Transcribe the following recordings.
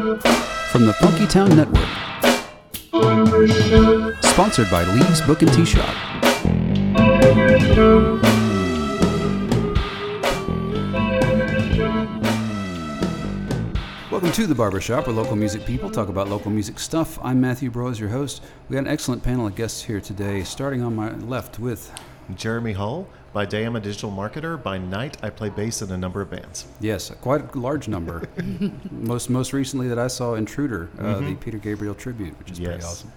From the Funky Town Network. Sponsored by Lee's Book and Tea Shop. Welcome to the Barbershop, where local music people talk about local music stuff. I'm Matthew Bros, your host. We got an excellent panel of guests here today, starting on my left with, Jeremy Hull. By day, I'm a digital marketer. By night, I play bass in a number of bands. yes, quite a large number. most most recently that I saw Intruder, uh, the Peter Gabriel tribute, which is pretty Yes. awesome.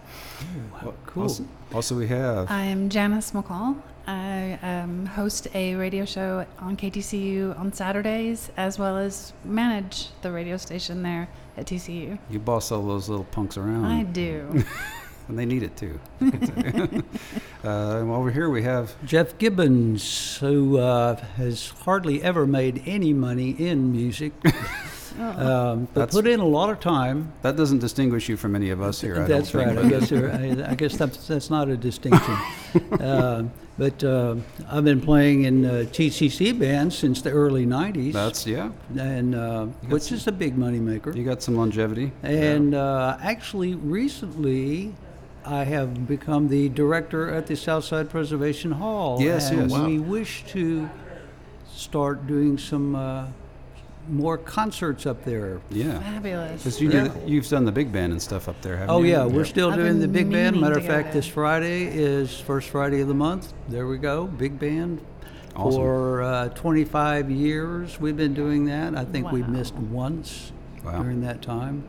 Well, cool. Also, also we have I'm Janice McCall. I um, host a radio show on KTCU on Saturdays, as well as manage the radio station there at TCU. you boss all those little punks around. I do. and they need it too. uh, over here we have Jeff Gibbons, who uh, has hardly ever made any money in music, um, but That's- put in a lot of time. that doesn't distinguish you from any of us here. I that's right. I guess I, I guess that's, that's not a distinction. uh, but uh, I've been playing in uh, TCC bands since the early '90s, That's yeah. and uh, which is a big moneymaker. You got some longevity. And uh, actually, recently, I have become the director at the Southside Preservation Hall. Yes, and yes. Wow. We wish to start doing some uh, more concerts up there. Yeah. Fabulous. Because you Yeah. did, you've done the big band and stuff up there, haven't Oh you? Oh yeah, we're still I've doing the big band. Matter of fact, this Friday is first Friday of the month. There we go, big band. Awesome. For uh, 25 years, we've been doing that. I think we Wow. missed once Wow. during that time.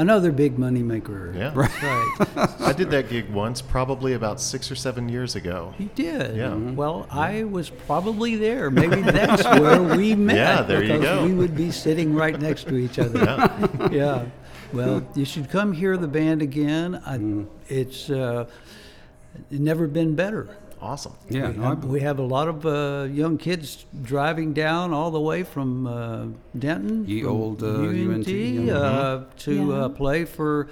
Another big money maker. Yeah. That's right. I did that gig once, probably about six or seven years ago. You did. Yeah. Well, I was probably there. Maybe that's where we met. Yeah, there you because go. We would be sitting right next to each other. Yeah. yeah. Well, you should come hear the band again. I, Mm. It's uh, never been better. Awesome. Yeah. we, no, have, we have a lot of uh, young kids driving down all the way from uh, Denton, Ye old, uh, UNT, UNT, uh, to Yeah. uh, play for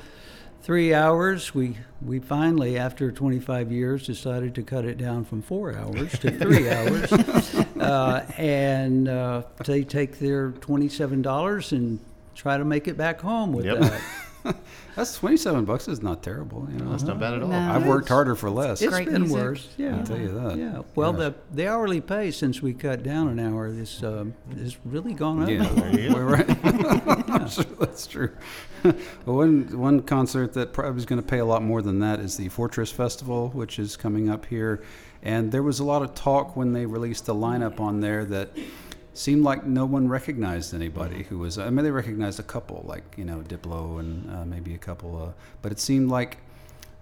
three hours. We we finally, after 25 years, decided to cut it down from four hours to three hours, uh, and uh, they take their $27 and try to make it back home with Yep. that. That's twenty-seven bucks. Is not terrible. You know, That's not bad at all. No. I've worked harder for less. It's Great been music. worse. Yeah, I'll tell you that. Yeah. Well, Yeah. the the hourly pay since we cut down an hour this um, has really gone up. Yeah, There you we're right. Sure, That's true. well, one one concert that probably is going to pay a lot more than that is the Fortress Festival, which is coming up here. And there was a lot of talk when they released the lineup on there that seemed like no one recognized anybody who was. I mean, they recognized a couple, like you know Diplo and uh, maybe a couple, uh, but it seemed like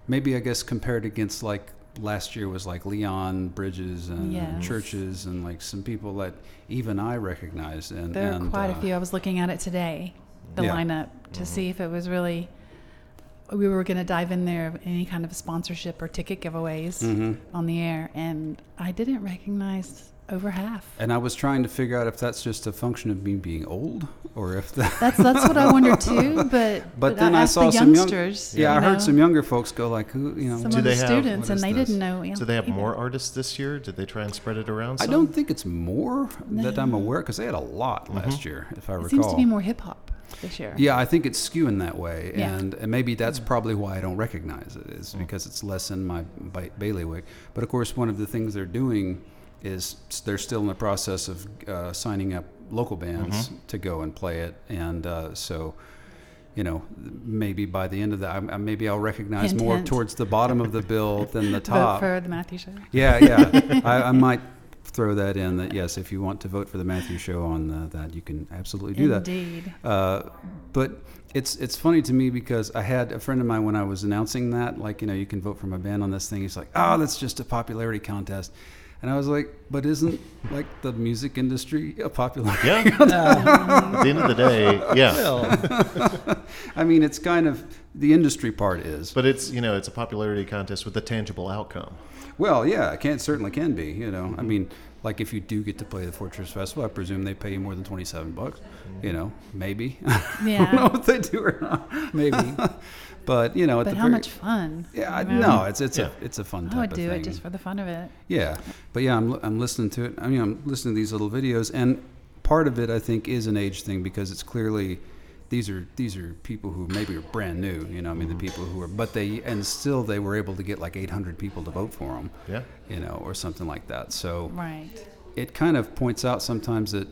maybe I guess compared against like last year was like Leon Bridges and Yes. CHVRCHES and like some people that even I recognized. And There are quite uh, a few. I was looking at it today, the Yeah. lineup, to see if it was really. We were going to dive in there of any kind of sponsorship or ticket giveaways Mm-hmm. on the air, and I didn't recognize over half. And I was trying to figure out if that's just a function of me being old, or if that. That's that's what I wondered too. But But then I asked saw the some young- youngsters. yeah, I you heard some younger folks go like, "Who, you know?" some Do of the they have- students, and they this? didn't know. Do they have either. more artists this year? Did they try and spread it around? I don't think it's more that I'm aware because they had a lot mm-hmm. last year, if I It recall. seems to be more hip hop this year. Yeah, I think it's skewing that way, Yeah. and, and maybe that's probably why I don't recognize it is mm. because it's less in my ba- bailiwick. But of course, one of the things they're doing is they're still in the process of uh, signing up local bands to go and play it, and uh, so. You know, maybe by the end of that, I, I- maybe I'll recognize Hint, more hint. towards the bottom of the bill than the top. Vote top. for the Matthew Show. Yeah, yeah. I, I might throw that in that yes, if you want to vote for the Matthew Show on uh, that, you can absolutely do that. Indeed. Uh, but it's it's funny to me because I had a friend of mine when I was announcing that, like you know, you can vote for my band on this thing. He's like, "Oh, that's just a popularity contest," and I was like, "But isn't like the music industry a popularity?" Yeah. At the end of the day, yeah. Well, I mean, it's kind of the industry part is. But it's you know it's a popularity contest with a tangible outcome. Well, yeah, it can certainly can be. You know, I mm-hmm. mean, like if you do get to play the Fortress Festival, I presume they pay you more than twenty-seven bucks. You mm-hmm. know, maybe. I don't know if they do or not. maybe. But you know, at But the how very, much fun? Yeah, I, you know? no, it's it's Yeah. a it's a fun I type would of do thing. it just for the fun of it. Yeah, but yeah, I'm I'm listening to it. I mean, I'm listening to these little videos, and part of it I think is an age thing because it's clearly these are these are people who maybe are brand new. You know, I mean, Mm-hmm. the people who are, but they and still they were able to get like 800 people to vote for them. Yeah. You know, or something like that. So Right. it kind of points out sometimes that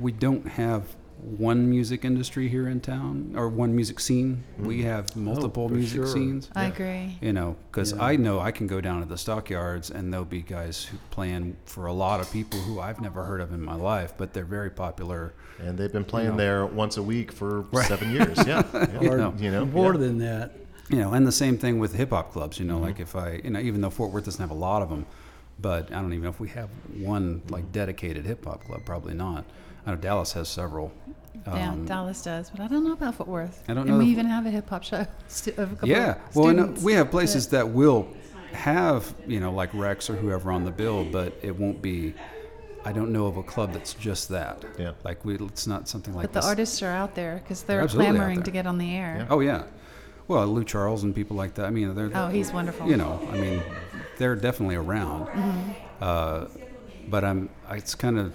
we don't have one music industry here in town or one music scene. We have multiple for music sure. scenes. I agree. You know, because Yeah. I know I can go down to the stockyards and there'll be guys who playing for a lot of people who I've never heard of in my life, but they're very popular. And they've been playing know. there once a week for seven years. Yeah. yeah. Or know. You know, more yeah. than that. You know, and the same thing with hip hop clubs. You know, Mm-hmm. like if I, you know, even though Fort Worth doesn't have a lot of them, but I don't even know if we have one like dedicated hip hop club. Probably not. I know Dallas has several. yeah, Um, Dallas does, but I don't know about Fort Worth. I don't and know we even have a hip hop show. stu- of a couple Yeah, of well, no, students we have places that will have you know like Rex or whoever on the bill, but it won't be. I don't know of a club that's just that. Yeah. like we, it's not something like But the artists are out there because they're absolutely out clamoring to get on the air. Oh yeah, well Lou Charles and people like that. I mean, they're Oh, he's wonderful. you know, I mean, they're definitely around. Mm-hmm. Uh, but I'm, it's kind of,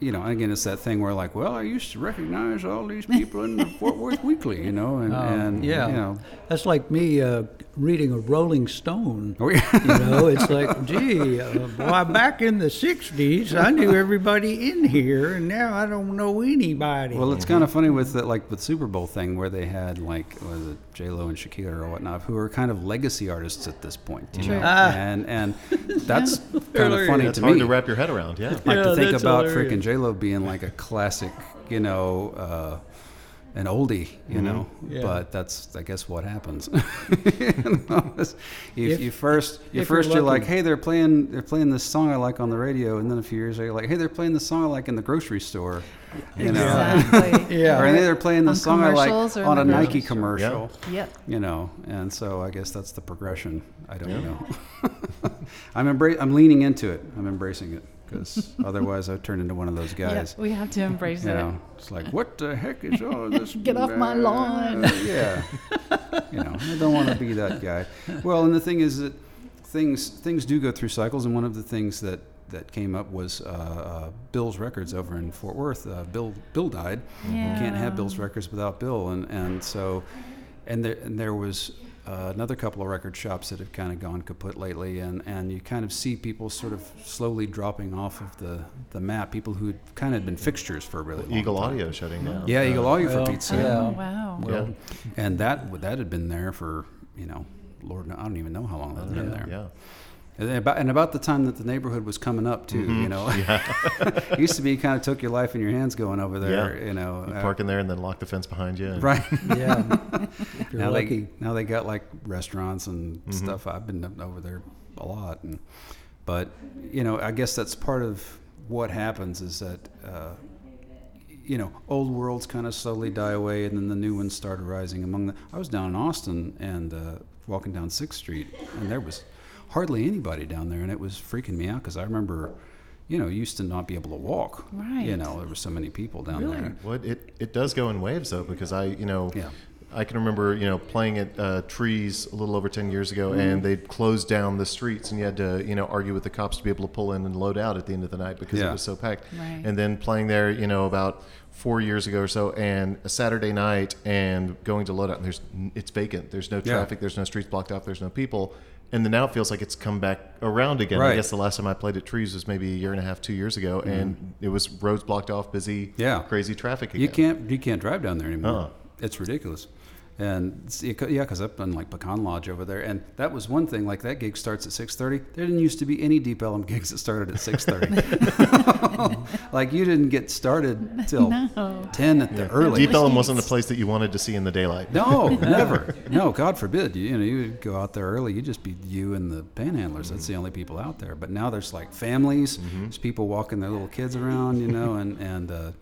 you know, again, it's that thing where like, well, I used to recognize all these people in the Fort Worth Weekly, you know, and, Um, and yeah, you know, that's like me uh, reading a Rolling Stone. oh, yeah. You know, it's like, gee, uh, boy, back in the '60s, I knew everybody in here, and now I don't know anybody. Well, it's kind of funny with the, like the Super Bowl thing where they had like was it J Lo and Shakira or whatnot, who are kind of legacy artists at this point, you True. know, Ah. and and that's kind of funny That's to hard me. to wrap your head around. Yeah. like Yeah, to think that's about freaking J Lo being like a classic, you know, uh, an oldie, you know. Yeah. But that's I guess what happens. you, know, it's- If- you first, you if you're first you're like, hey, they're playing, they're playing this song I like on the radio, and then a few years later, you're like, hey, they're playing the song I like in the grocery store, you know. Exactly. Yeah. Or they're playing the On song I like commercials or in on a Nike store. commercial. Yep. You know, and so I guess that's the progression. I don't know. I'm embra- I'm leaning into it. I'm embracing it because otherwise I'd turn into one of those guys. Yep. We have to embrace You it. know, it's like, what the heck is all this? Get off my lawn. Uh, yeah. you know, I don't want to be that guy. Well, and the thing is that things things do go through cycles, and one of the things that that came up was uh, uh, Bill's Records over in Fort Worth. Uh, Bill Bill died. You can't have Bill's Records without Bill, and and so and there and there was. Uh, another couple of record shops that have kind of gone kaput lately, and, and you kind of see people sort of slowly dropping off of the, the map. People who had kind of been fixtures for a really long Eagle time. Audio shutting down. Yeah, Eagle Audio well, for Pete's sake. yeah. Oh, wow. Yeah. And that that had been there for you know, Lord, I don't even know how long that had been there. Yeah. And about, and about the time that the neighborhood was coming up too, Mm-hmm. you know, it used to be kind of took your life in your hands going over there, Yeah. you know. You uh, park in there and then lock the fence behind you. and- right yeah, now lucky. they now they got like restaurants and Mm-hmm. stuff. I've been up over there a lot, and but you know, I guess that's part of what happens is that. Uh, you know, old worlds kind of slowly die away, and then the new ones start arising Among the, I was down in Austin and uh, walking down Sixth Street, and there was hardly anybody down there, and it was freaking me out because I remember, you know, used to not be able to walk. Right. You know, there were so many people down Really? there. Well, it, it does go in waves though, because I, you know, Yeah. I can remember, you know, playing at uh, Trees a little over 10 years ago, Mm-hmm. and they'd closed down the streets, and you had to, you know, argue with the cops to be able to pull in and load out at the end of the night because it was so packed. Right. And then playing there, you know, about four years ago or so, and a Saturday night, and going to load out, and there's it's vacant. There's no traffic. Yeah. traffic. There's no streets blocked off. There's no people. And then now it feels like it's come back around again. I guess the last time I played at Trees was maybe a year and a half, two years ago, and it was roads blocked off, busy, Mm-hmm. Yeah. crazy traffic again. You can't you can't drive down there anymore. Uh-uh. It's ridiculous. And it's- yeah, because I've done like Pecan Lodge over there, and that was one thing. Like that gig starts at six thirty. There didn't used to be any Deep Ellum gigs that started at six thirty. like you didn't get started till No. ten at the early. Deep Ellum wasn't a place that you wanted to see in the daylight. No, never. No, God forbid. You, you know, you go out there early. You just be you and the panhandlers. That's the only people out there. But now there's like families. There's people walking their little kids around. You know, and and uh,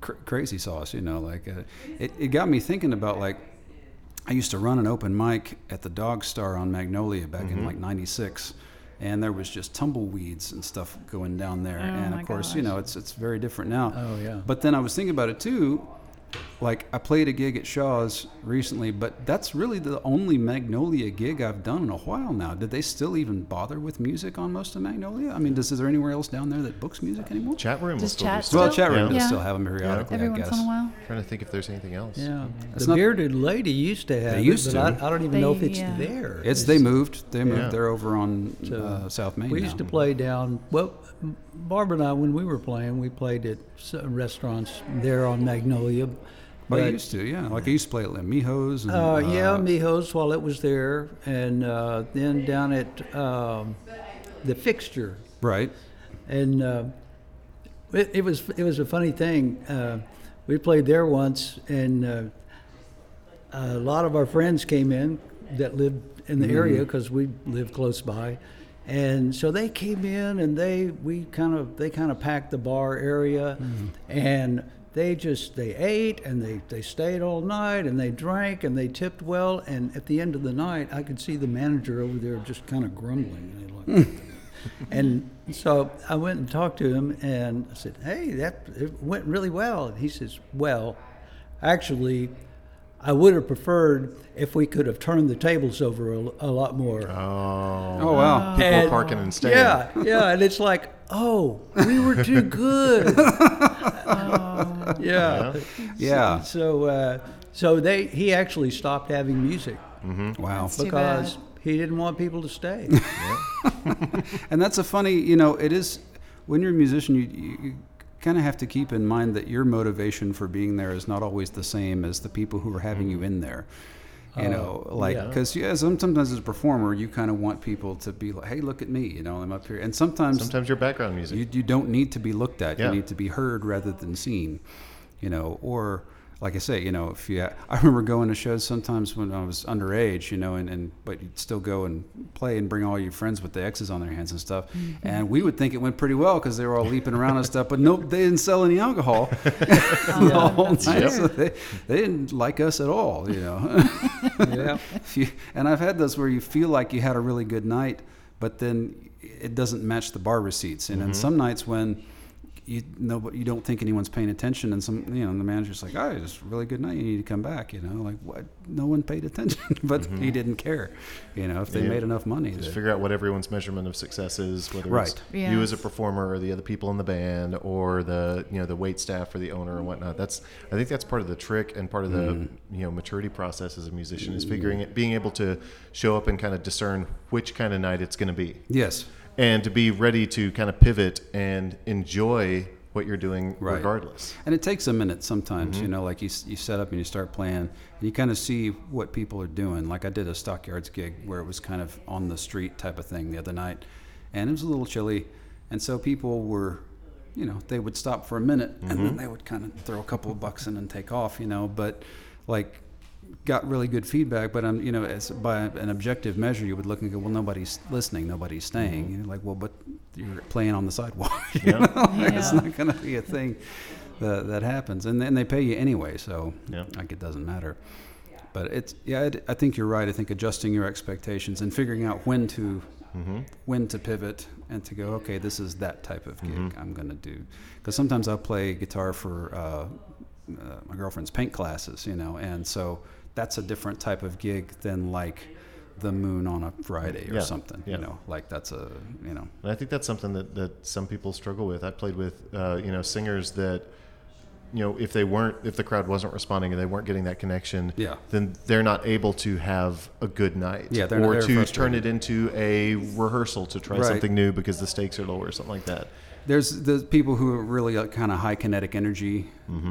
cr- crazy sauce. You know, like uh, it. It got me thinking about like I used to run an open mic at the Dog Star on Magnolia back in mm-hmm. like '96. And there was just tumbleweeds and stuff going down there, Oh and of course, you know, it's it's very different now. Oh, yeah. But then I was thinking about it too. Like I played a gig at Shaw's recently, but that's really the only Magnolia gig I've done in a while now. Did they still even bother with music on most of Magnolia? I mean, does is there anywhere else down there that books music anymore? Chat room will Does chat stuff. Well, chat room Yeah. does still have them periodically, Every I once guess. in a while. trying to think if there's anything else. Yeah, It's the not- bearded lady used to have. They it, used but to. I, I don't even know if it's yeah. there. It's they moved. They moved. Yeah. They're over on So, uh, South Main We now. used to play down. Well, Barbara and I, when we were playing, we played at restaurants there on Magnolia. Well, I used to, yeah. Like I used to play at Mijo's. And, uh, yeah, uh, Mijo's while it was there, and uh, then down at um, the Fixture, Right. and uh, it, it was it was a funny thing. Uh, we played there once, and uh, a lot of our friends came in that lived in the area because we lived close by, and so they came in and they we kind of they kind of packed the bar area, mm-hmm. and they just they ate and they they stayed all night and they drank and they tipped well, and at the end of the night I could see the manager over there just kind of grumbling. And he looked, hmm. and so I went and talked to him and I said, "Hey, that it went really well." And he says, "Well, actually, I would have preferred if we could have turned the tables over a, a lot more." Oh, Oh, wow. people And- parking and staying. Yeah, yeah, and it's like, "Oh, we were too good." yeah. Yeah. So, uh, so they he actually stopped having music Wow. That's because he didn't want people to stay. And that's a funny, you know, it is when you're a musician, you, you, you kind of have to keep in mind that your motivation for being there is not always the same as the people who are having you mm-hmm. in there. You oh, know, like because yeah, some- sometimes as a performer, you kind of want people to be like, "Hey, look at me," you know, I'm up here. And sometimes, Sometimes your background music. you, you don't need to be looked at. Yeah. You need to be heard rather than seen. You know, or like I say, you know, if you, I remember going to shows sometimes when I was underage, you know, and, and but you'd still go and play and bring all your friends with the X's on their hands and stuff, mm-hmm. and we would think it went pretty well because they were all leaping around and stuff. But nope, they didn't sell any alcohol oh, the whole night, so they, they didn't like us at all, you know. yeah. You, and I've had those where you feel like you had a really good night, but then it doesn't match the bar receipts. And then mm-hmm. some nights when you know, but you don't think anyone's paying attention, and some, you know, and the manager's like, "Oh, it's a really good night. You need to come back." You know, like what? No one paid attention, but he didn't care. You know, if they Yeah. made enough money, Just that- figure out what everyone's measurement of success is, whether it's Right. you as a performer or the other people in the band or the you know the wait staff or the owner and whatnot. That's I think that's part of the trick and part of the Mm-hmm. you know maturity process as a musician is figuring it, being able to show up and kind of discern which kind of night it's going to be, yes, and to be ready to kind of pivot and enjoy what you're doing Right. regardless. And it takes a minute sometimes, Mm-hmm. you know, like you, you set up and you start playing and you kind of see what people are doing. Like I did a Stockyards gig where it was kind of on the street type of thing the other night and it was a little chilly. And so people were, you know, they would stop for a minute and Mm-hmm. then they would kind of throw a couple of bucks in and take off, you know, but like got really good feedback, but I'm, you know, as by an objective measure, you would look and go, well, nobody's listening, nobody's staying. Mm-hmm. You're like, well, but you're playing on the sidewalk. you Yeah. know? Like, It's not going to be a thing that, that happens, and then they pay you anyway, so Yeah. like it doesn't matter. But it's yeah, it, I think you're right. I think adjusting your expectations and figuring out when to Mm-hmm. when to pivot and to go, okay, this is that type of gig Mm-hmm. I'm going to do. Because sometimes I'll play guitar for uh, uh, my girlfriend's paint classes, you know, and so that's a different type of gig than like the moon on a Friday or Yeah, something, yeah. you know, like that's a, you know, And I think that's something that, that some people struggle with. I played with, uh, you know, singers that, you know, if they weren't, if the crowd wasn't responding and they weren't getting that connection, Yeah. then they're not able to have a good night. Yeah, they're not- or they're to turn it into a rehearsal to try Right. something new because the stakes are lower or something like that. There's the people who are really uh, kind of high kinetic energy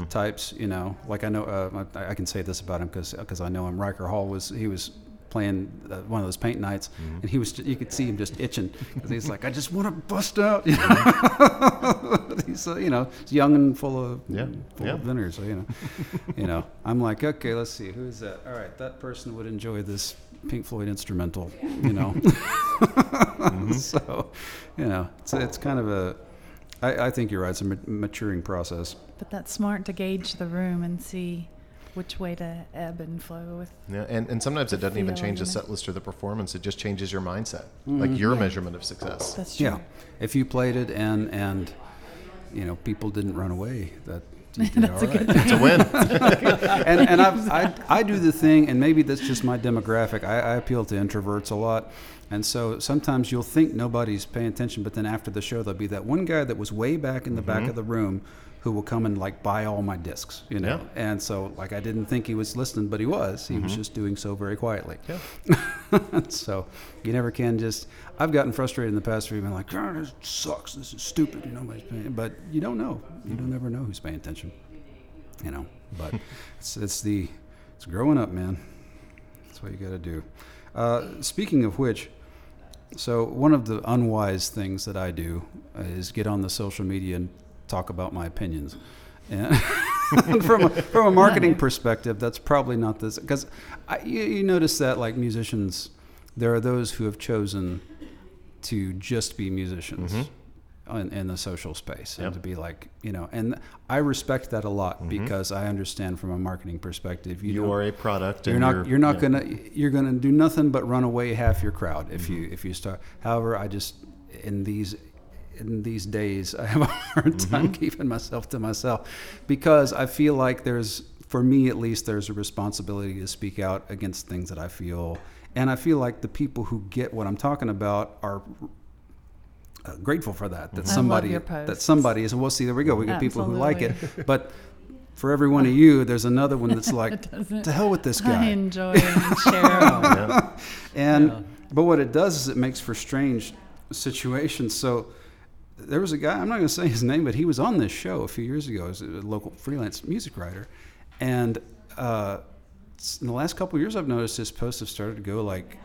types, you know. Like I know, uh, I, I can say this about him because I know him. Riker Hall was he was playing uh, one of those paint nights, and he was you could see him just itching because he's like, I just want to bust out. You know? he's uh, you know he's young and full of Yeah, full yeah. of vinegar, so you know, you know. I'm like, okay, let's see, who is that? All right, that person would enjoy this Pink Floyd instrumental, you know. So, you know, it's, it's kind of a. I, I think you're right. It's a maturing process. But that's smart to gauge the room and see which way to ebb and flow with. Yeah, and, and sometimes it doesn't even change the set list or the performance. It just changes your mindset, mm-hmm. like your measurement of success. That's true. Yeah, if you played it and and you know people didn't run away, that That's a good It's a win. and and I've, I I do the thing, and maybe that's just my demographic. I, I appeal to introverts a lot, and so sometimes you'll think nobody's paying attention, but then after the show, there'll be that one guy that was way back in the back of the room who will come and like buy all my discs, you know. Yeah. And so like I didn't think he was listening, but he was. He was just doing so very quietly. Yeah. so you never can just. I've gotten frustrated in the past where you've been like, oh, this sucks. This is stupid. You know, nobody's paying. But you don't know. You don't ever know who's paying attention. You know. But it's, it's the it's growing up, man. That's what you got to do. Uh, speaking of which, so one of the unwise things that I do uh, is get on the social media and talk about my opinions. And from a, from a marketing perspective, that's probably not this because you, you notice that like musicians, there are those who have chosen to just be musicians in, in the social space and Yep. to be like you know, and I respect that a lot because I understand from a marketing perspective. You, You are a product. you're not you're not yeah. gonna you're gonna do nothing but run away half your crowd if Mm-hmm. you if you start. However, I just in these in these days I have a hard time Mm-hmm. keeping myself to myself because I feel like there's for me at least there's a responsibility to speak out against things that I feel and I feel like the people who get what I'm talking about are grateful for that that Mm-hmm. love somebody your that somebody is well see there we go we get people who like it but for every one of you there's another one that's like to hell with this guy. I enjoy and share. Yeah. and Yeah. but what it does is it makes for strange situations. So there was a guy I'm not going to say his name, but he was on this show a few years ago as a local freelance music writer, and uh, in the last couple of years, I've noticed his posts have started to go like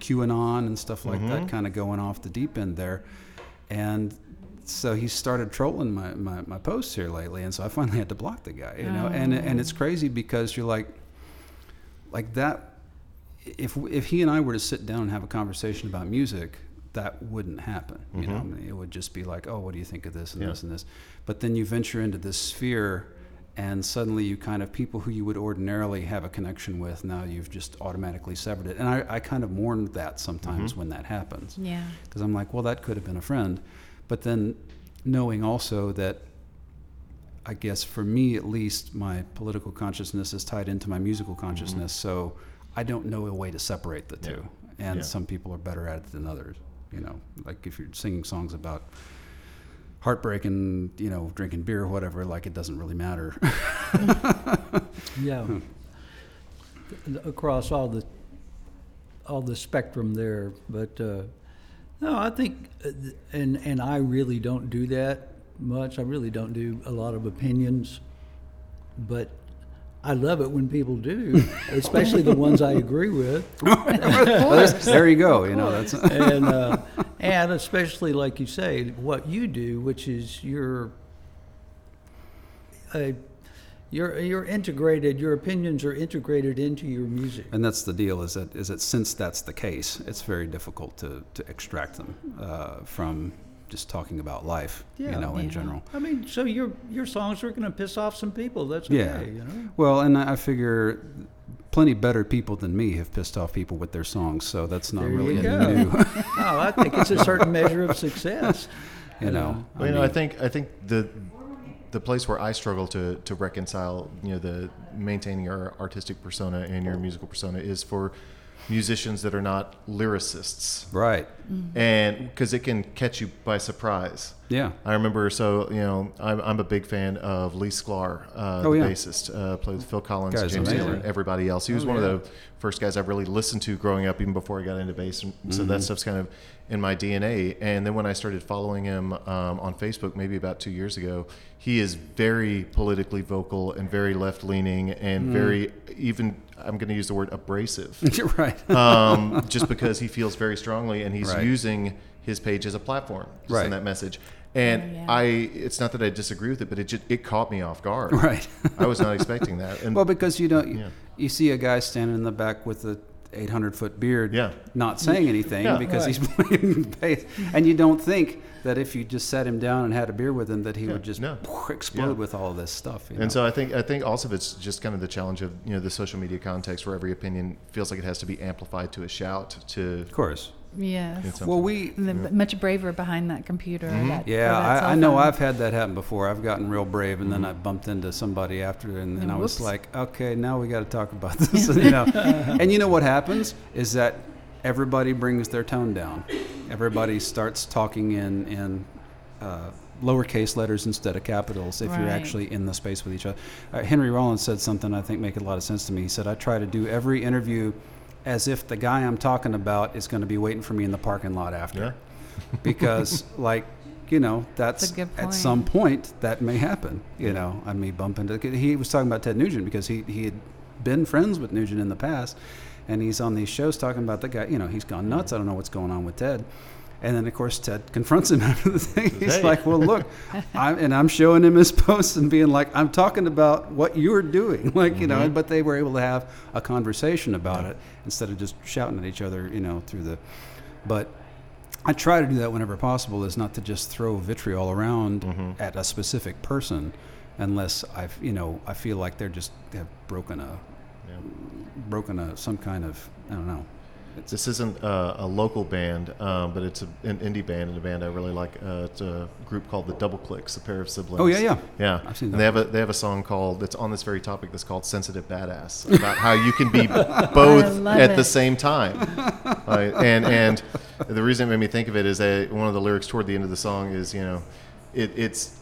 QAnon and stuff like that, kind of going off the deep end there, and. So he started trolling my, my, my posts here lately, and so I finally had to block the guy. You know, and and it's oh. crazy because you're like, like that if if he and I were to sit down and have a conversation about music, that wouldn't happen. You know, mm-hmm. I mean, it would just be like, "Oh, what do you think of this and Yeah. this and this?" But then you venture into this sphere, and suddenly you kind of people who you would ordinarily have a connection with, now you've just automatically severed it. And I, I kind of mourn that sometimes mm-hmm. when that happens, Yeah. because I'm like, "Well, that could have been a friend," but then knowing also that I guess for me at least, my political consciousness is tied into my musical mm-hmm. consciousness. So I don't know a way to separate the two. And Yeah. some people are better at it than others. You know, like if you're singing songs about heartbreak and, you know, drinking beer or whatever, like it doesn't really matter. Yeah. Across all the, all the spectrum there, but, uh, no, I think, uh, and, and I really don't do that much. I really don't do a lot of opinions, but I love it when people do, especially the ones I agree with. Well, there you go. You know, that's and uh, and especially like you say, what you do, which is you're uh, you're you're integrated. Your opinions are integrated into your music. and that's the deal is that is that since that's the case, it's very difficult to, to extract them uh, from just talking about life, Yeah. you know, in general. I mean, so your your songs are going to piss off some people. That's okay. Yeah. You know. Well, and I figure plenty better people than me have pissed off people with their songs, so that's not There really you anything new. No, I think it's a certain measure of success. you know, um, Well, you know, I think I think the the place where I struggle to to reconcile, you know, the maintaining your artistic persona and your oh. musical persona is for musicians that are not lyricists, right? and because it can catch you by surprise. Yeah, I remember, so you know, I'm, I'm a big fan of Lee Sklar, uh, Oh, the yeah. bassist, uh, played with Phil Collins, Guy's James Taylor, and everybody else. He was Oh, one yeah. of the first guys I really listened to growing up, even before I got into bass. And So Mm-hmm. that stuff's kind of in my DNA. And then when I started following him um, on Facebook, maybe about two years ago, he is very politically vocal and very left leaning and Mm. very even. I'm going to use the word abrasive you're right. um, just because he feels very strongly and he's Right. using his page as a platform to Right. send that message. And Oh, yeah. I, it's not that I disagree with it, but it just, it caught me off guard. right. I was not expecting that. And well, because you don't, Yeah. you see a guy standing in the back with a 800 foot beard, Yeah. not saying anything Yeah. because he's playing bass, and you don't think that if you just sat him down and had a beer with him, that he Yeah, would just no. explode with all of this stuff. You know? and so I think I think also it's just kind of the challenge of you know the social media context where every opinion feels like it has to be amplified to a shout to of course, Yes. Well, we And they're much braver behind that computer. Or that, or Mm-hmm. Yeah, that cell I, I know. I've had that happen before. I've gotten real brave, and then I bumped into somebody after, and, and And I was like, okay, now we got to talk about this. you know, and you know what happens is that everybody brings their tone down. Everybody starts talking in in uh, lowercase letters instead of capitals if you're actually in the space with each other. Uh, Henry Rollins said something I think make a lot of sense to me. He said, I try to do every interview as if the guy I'm talking about is going to be waiting for me in the parking lot after. Yeah. because like you know that's That's a good at some point that may happen you know? I may bump into he was talking about ted nugent because he, he had been friends with nugent in the past and he's on these shows talking about the guy you know he's gone nuts. Mm-hmm. I don't know what's going on with ted and then of course ted confronts him after the thing he's Hey. like well look I'm, and i'm showing him his posts and being like i'm talking about what you're doing like you know but they were able to have a conversation about it instead of just shouting at each other you know through the but I try to do that whenever possible, is not to just throw vitriol around Mm-hmm. at a specific person, unless I, you know, I feel like they're just have broken a, Yeah. broken a some kind of, I don't know. It's, This isn't uh, a local band, um, but it's a, an indie band and a band I really like. Uh, it's a group called the Double Clicks, a pair of siblings. Oh, yeah, yeah. yeah. I've seen and they have a they have a song called that's on this very topic that's called "Sensitive Badass" about how you can be both at it. the same time. Right? And and the reason it made me think of it is that one of the lyrics toward the end of the song is you know, it, it's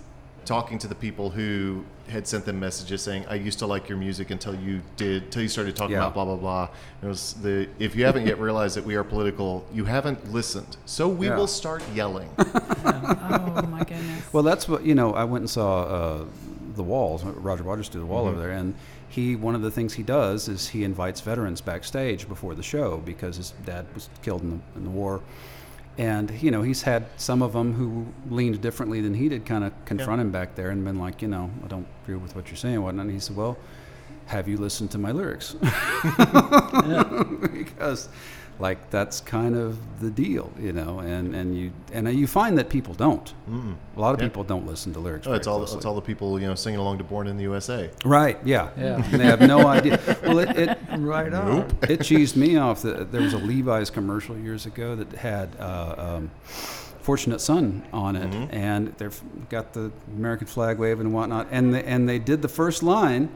talking to the people who had sent them messages saying, "I used to like your music until you did, until you started talking Yeah. about blah blah blah." And it was the if you haven't yet realized that we are political, you haven't listened, so we Yeah. will start yelling. Oh my goodness. well, that's what you know. I went and saw uh, the Walls. Roger Waters do the wall over there, and he one of the things he does is he invites veterans backstage before the show because his dad was killed in the, in the war. And you know he's had some of them who leaned differently than he did, kind of confront him back there and been like, you know, I don't agree with what you're saying, and whatnot. And he said, well, have you listened to my lyrics? because like that's kind of the deal, you know, and and you and you find that people don't. A lot of Yeah. people don't listen to lyrics. Oh, it's all closely. it's all the people you know singing along to "Born in the USA." right. Yeah, Yeah. And they have no idea. Well, it, it Right on. it cheesed me off that there was a Levi's commercial years ago that had uh, um, Fortunate Son on it, and they've got the American flag waving and whatnot, and they, and they did the first line.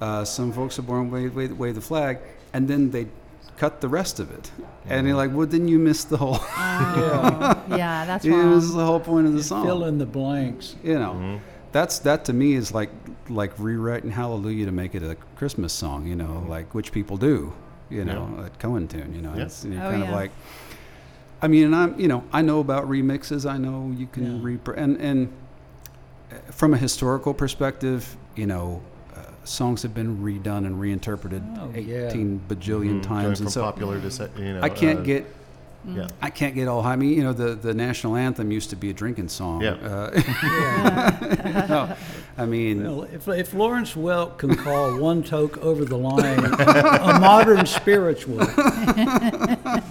Uh, some folks are born wave, wave, wave the flag, and then they cut the rest of it, and you're like, well, then you missed the whole. Oh, yeah, that's you wrong. missed the whole point of the song. Fill in the blanks. you know that's that to me is like like rewriting hallelujah to make it a christmas song you know like which people do you know at cohen tune you know Yeah. it's, you're Oh, kind of like i mean and i'm you know i know about remixes i know you can Yeah. repr and and uh, from a historical perspective you know songs have been redone and reinterpreted Oh, yeah. 18 bajillion. Going times from and so popular to se- you know. i can't uh, get yeah. I can't get all high. I mean, you know, the, the national anthem used to be a drinking song. Yeah. Uh, no, I mean, Well, if, if Lawrence Welk can call one toke over the line a modern spiritual,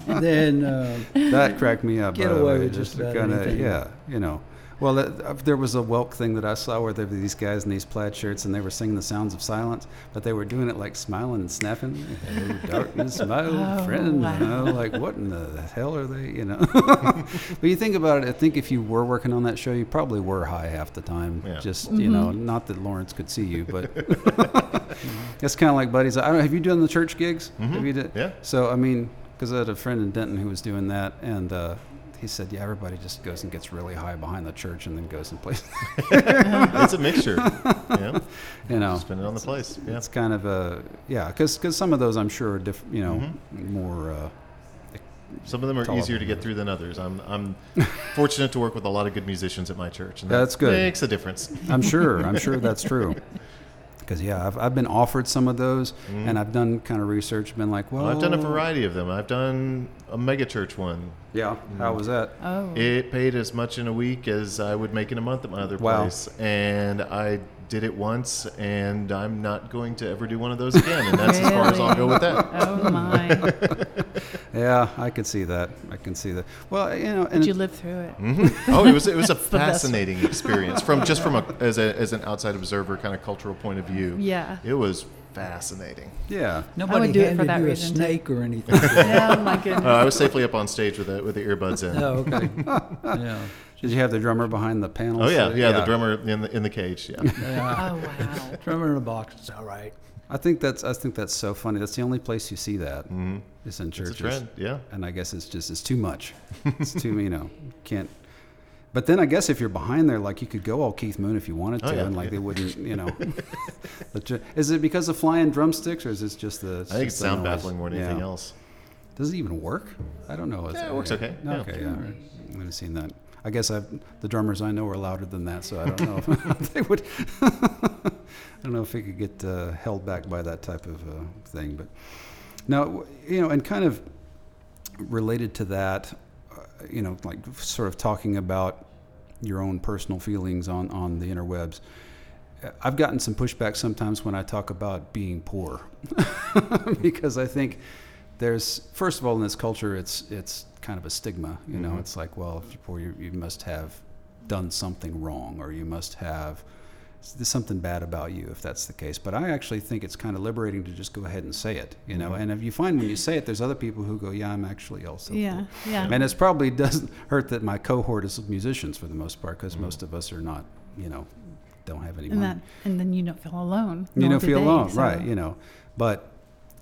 then uh, that cracked me up. Get away with just about kinda. Yeah, you know. Well, uh, there was a Welk thing that I saw where there were these guys in these plaid shirts and they were singing the sounds of silence, but they were doing it like smiling and snapping. Hello, darkness, my old Oh, friend. wow. You know, like what in the hell are they? You know. but you think about it. I think if you were working on that show, you probably were high half the time. Yeah. Just you know, not that Lawrence could see you, but it's kind of like buddies. I don't. Have you done the church gigs? Have you did? Yeah. So I mean, because I had a friend in Denton who was doing that, and uh, he said, "Yeah, everybody just goes and gets really high behind the church, and then goes and plays." it's a mixture. yeah. you know, Spend it on the place. Yeah. it's kind of a yeah, because cause some of those I'm sure are diff, you know Mm-hmm. more. Uh, Some of them are easier to get through than others. I'm I'm fortunate to work with a lot of good musicians at my church, and That's good. Makes a difference. I'm sure. I'm sure that's true. Because yeah, I've, I've been offered some of those, and I've done kind of research. Been like, well, Mm-hmm. I've done a variety of them. I've done a megachurch one. Yeah, how was that? Oh, It paid as much in a week as I would make in a month at my other Wow. place, and I did it once, and I'm not going to ever do one of those again, and that's as far as I'll go with that. oh my! Yeah, I can see that. I can see that. Well, you know, and Did you it- live through it? hmm Oh, it was it was a fascinating experience from just from a as a as an outside observer kind of cultural point of view. Yeah. It was fascinating. Yeah. Nobody do it for handed that you a reason, too. snake or anything. yeah, oh my goodness. Uh, I was safely up on stage with the with the earbuds in. oh, okay. Yeah. Did you have the drummer behind the panel? Oh yeah, so- yeah, the drummer in the in the cage. Yeah. yeah. oh wow. Drummer in a box. It's all right. I think that's I think that's so funny. That's the only place you see that. hmm Is in churches. Yeah. and I guess it's just it's too much. It's too you know can't. But then I guess if you're behind there, like you could go all Keith Moon if you wanted to, Oh, yeah. and like they wouldn't, you know. Is it because of flying drumsticks, or is it just the? I think it's sound noise? baffling more than anything Yeah. else. Does it even work? I don't know. Is Yeah, it works okay. Yeah. Okay, yeah. I haven't seen that. I guess I've, the drummers I know are louder than that, so I don't know if they would. I don't know if it could get uh, held back by that type of uh, thing, but now you know, and kind of related to that, uh, you know, like sort of talking about your own personal feelings on on the interwebs. uh, I've gotten some pushback sometimes when I talk about being poor, because I think there's first of all in this culture it's it's kind of a stigma. You know, Mhm. it's like well, if you're poor, you, you must have done something wrong, or you must have there's something bad about you if that's the case. But I actually think it's kind of liberating to just go ahead and say it. You know, Mhm. and if you find when you say it, there's other people who go, yeah, I'm actually also poor." Yeah, yeah. And it's probably doesn't hurt that my cohort is musicians for the most part, because Mhm. most of us are not, you know, don't have any and money. that, and then you don't feel alone. you don't feel alone, so- right? You know, But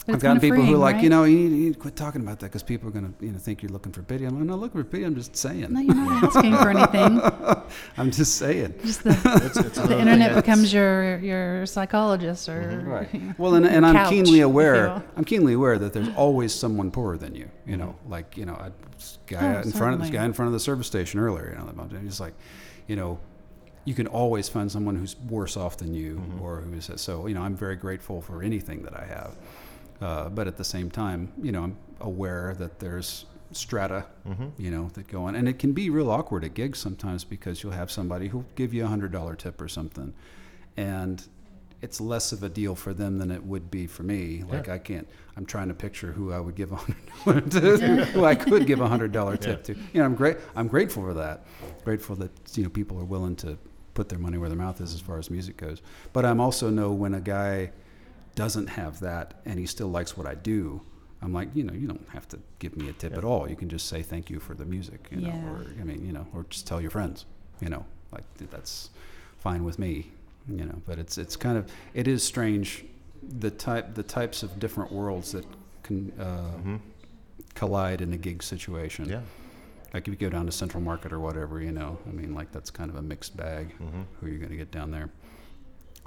I've it's gotten kinda people who are like, right? you know, you, you need to quit talking about that because people are going to, you know, think you're looking for pity. I'm like, not looking for pity. I'm just saying. No, you're not asking for anything. I'm just saying. Just the, It's, it's the internet that's- becomes your your psychologist or Mm-hmm. Right. you know, Well, and, and I'm couch, keenly aware. I'm keenly aware that there's always someone poorer than you. You know, like you know, I, this guy Oh, in front of this guy in front of the service station earlier. You know, about he's like, you know, you can always find someone who's worse off than you, Mhm. or who's so. You know, I'm very grateful for anything that I have, uh, but at the same time, you know, I'm aware that there's strata Mhm. you know, that go on. And it can be real awkward at gigs sometimes because you'll have somebody who'll give you a hundred dollar tip or something. And it's less of a deal for them than it would be for me. Like Yeah. I can't I'm trying to picture who I would give a hundred to who I could give a hundred dollar tip to. You know, I'm great I'm grateful for that. Grateful that you know people are willing to put their money where their mouth is as far as music goes. But I'm also know when a guy doesn't have that and he still likes what I do, I'm like, you know, you don't have to give me a tip Yeah. at all. You can just say thank you for the music, you know, Yeah. or I mean, you know, or just tell your friends, you know, like that's fine with me, you know. But it's it's kind of it is strange the type the types of different worlds that can uh, Mhm. collide in a gig situation. Yeah. Like if you go down to Central Market or whatever, you know, I mean, like that's kind of a mixed bag Mhm. who you're going to get down there.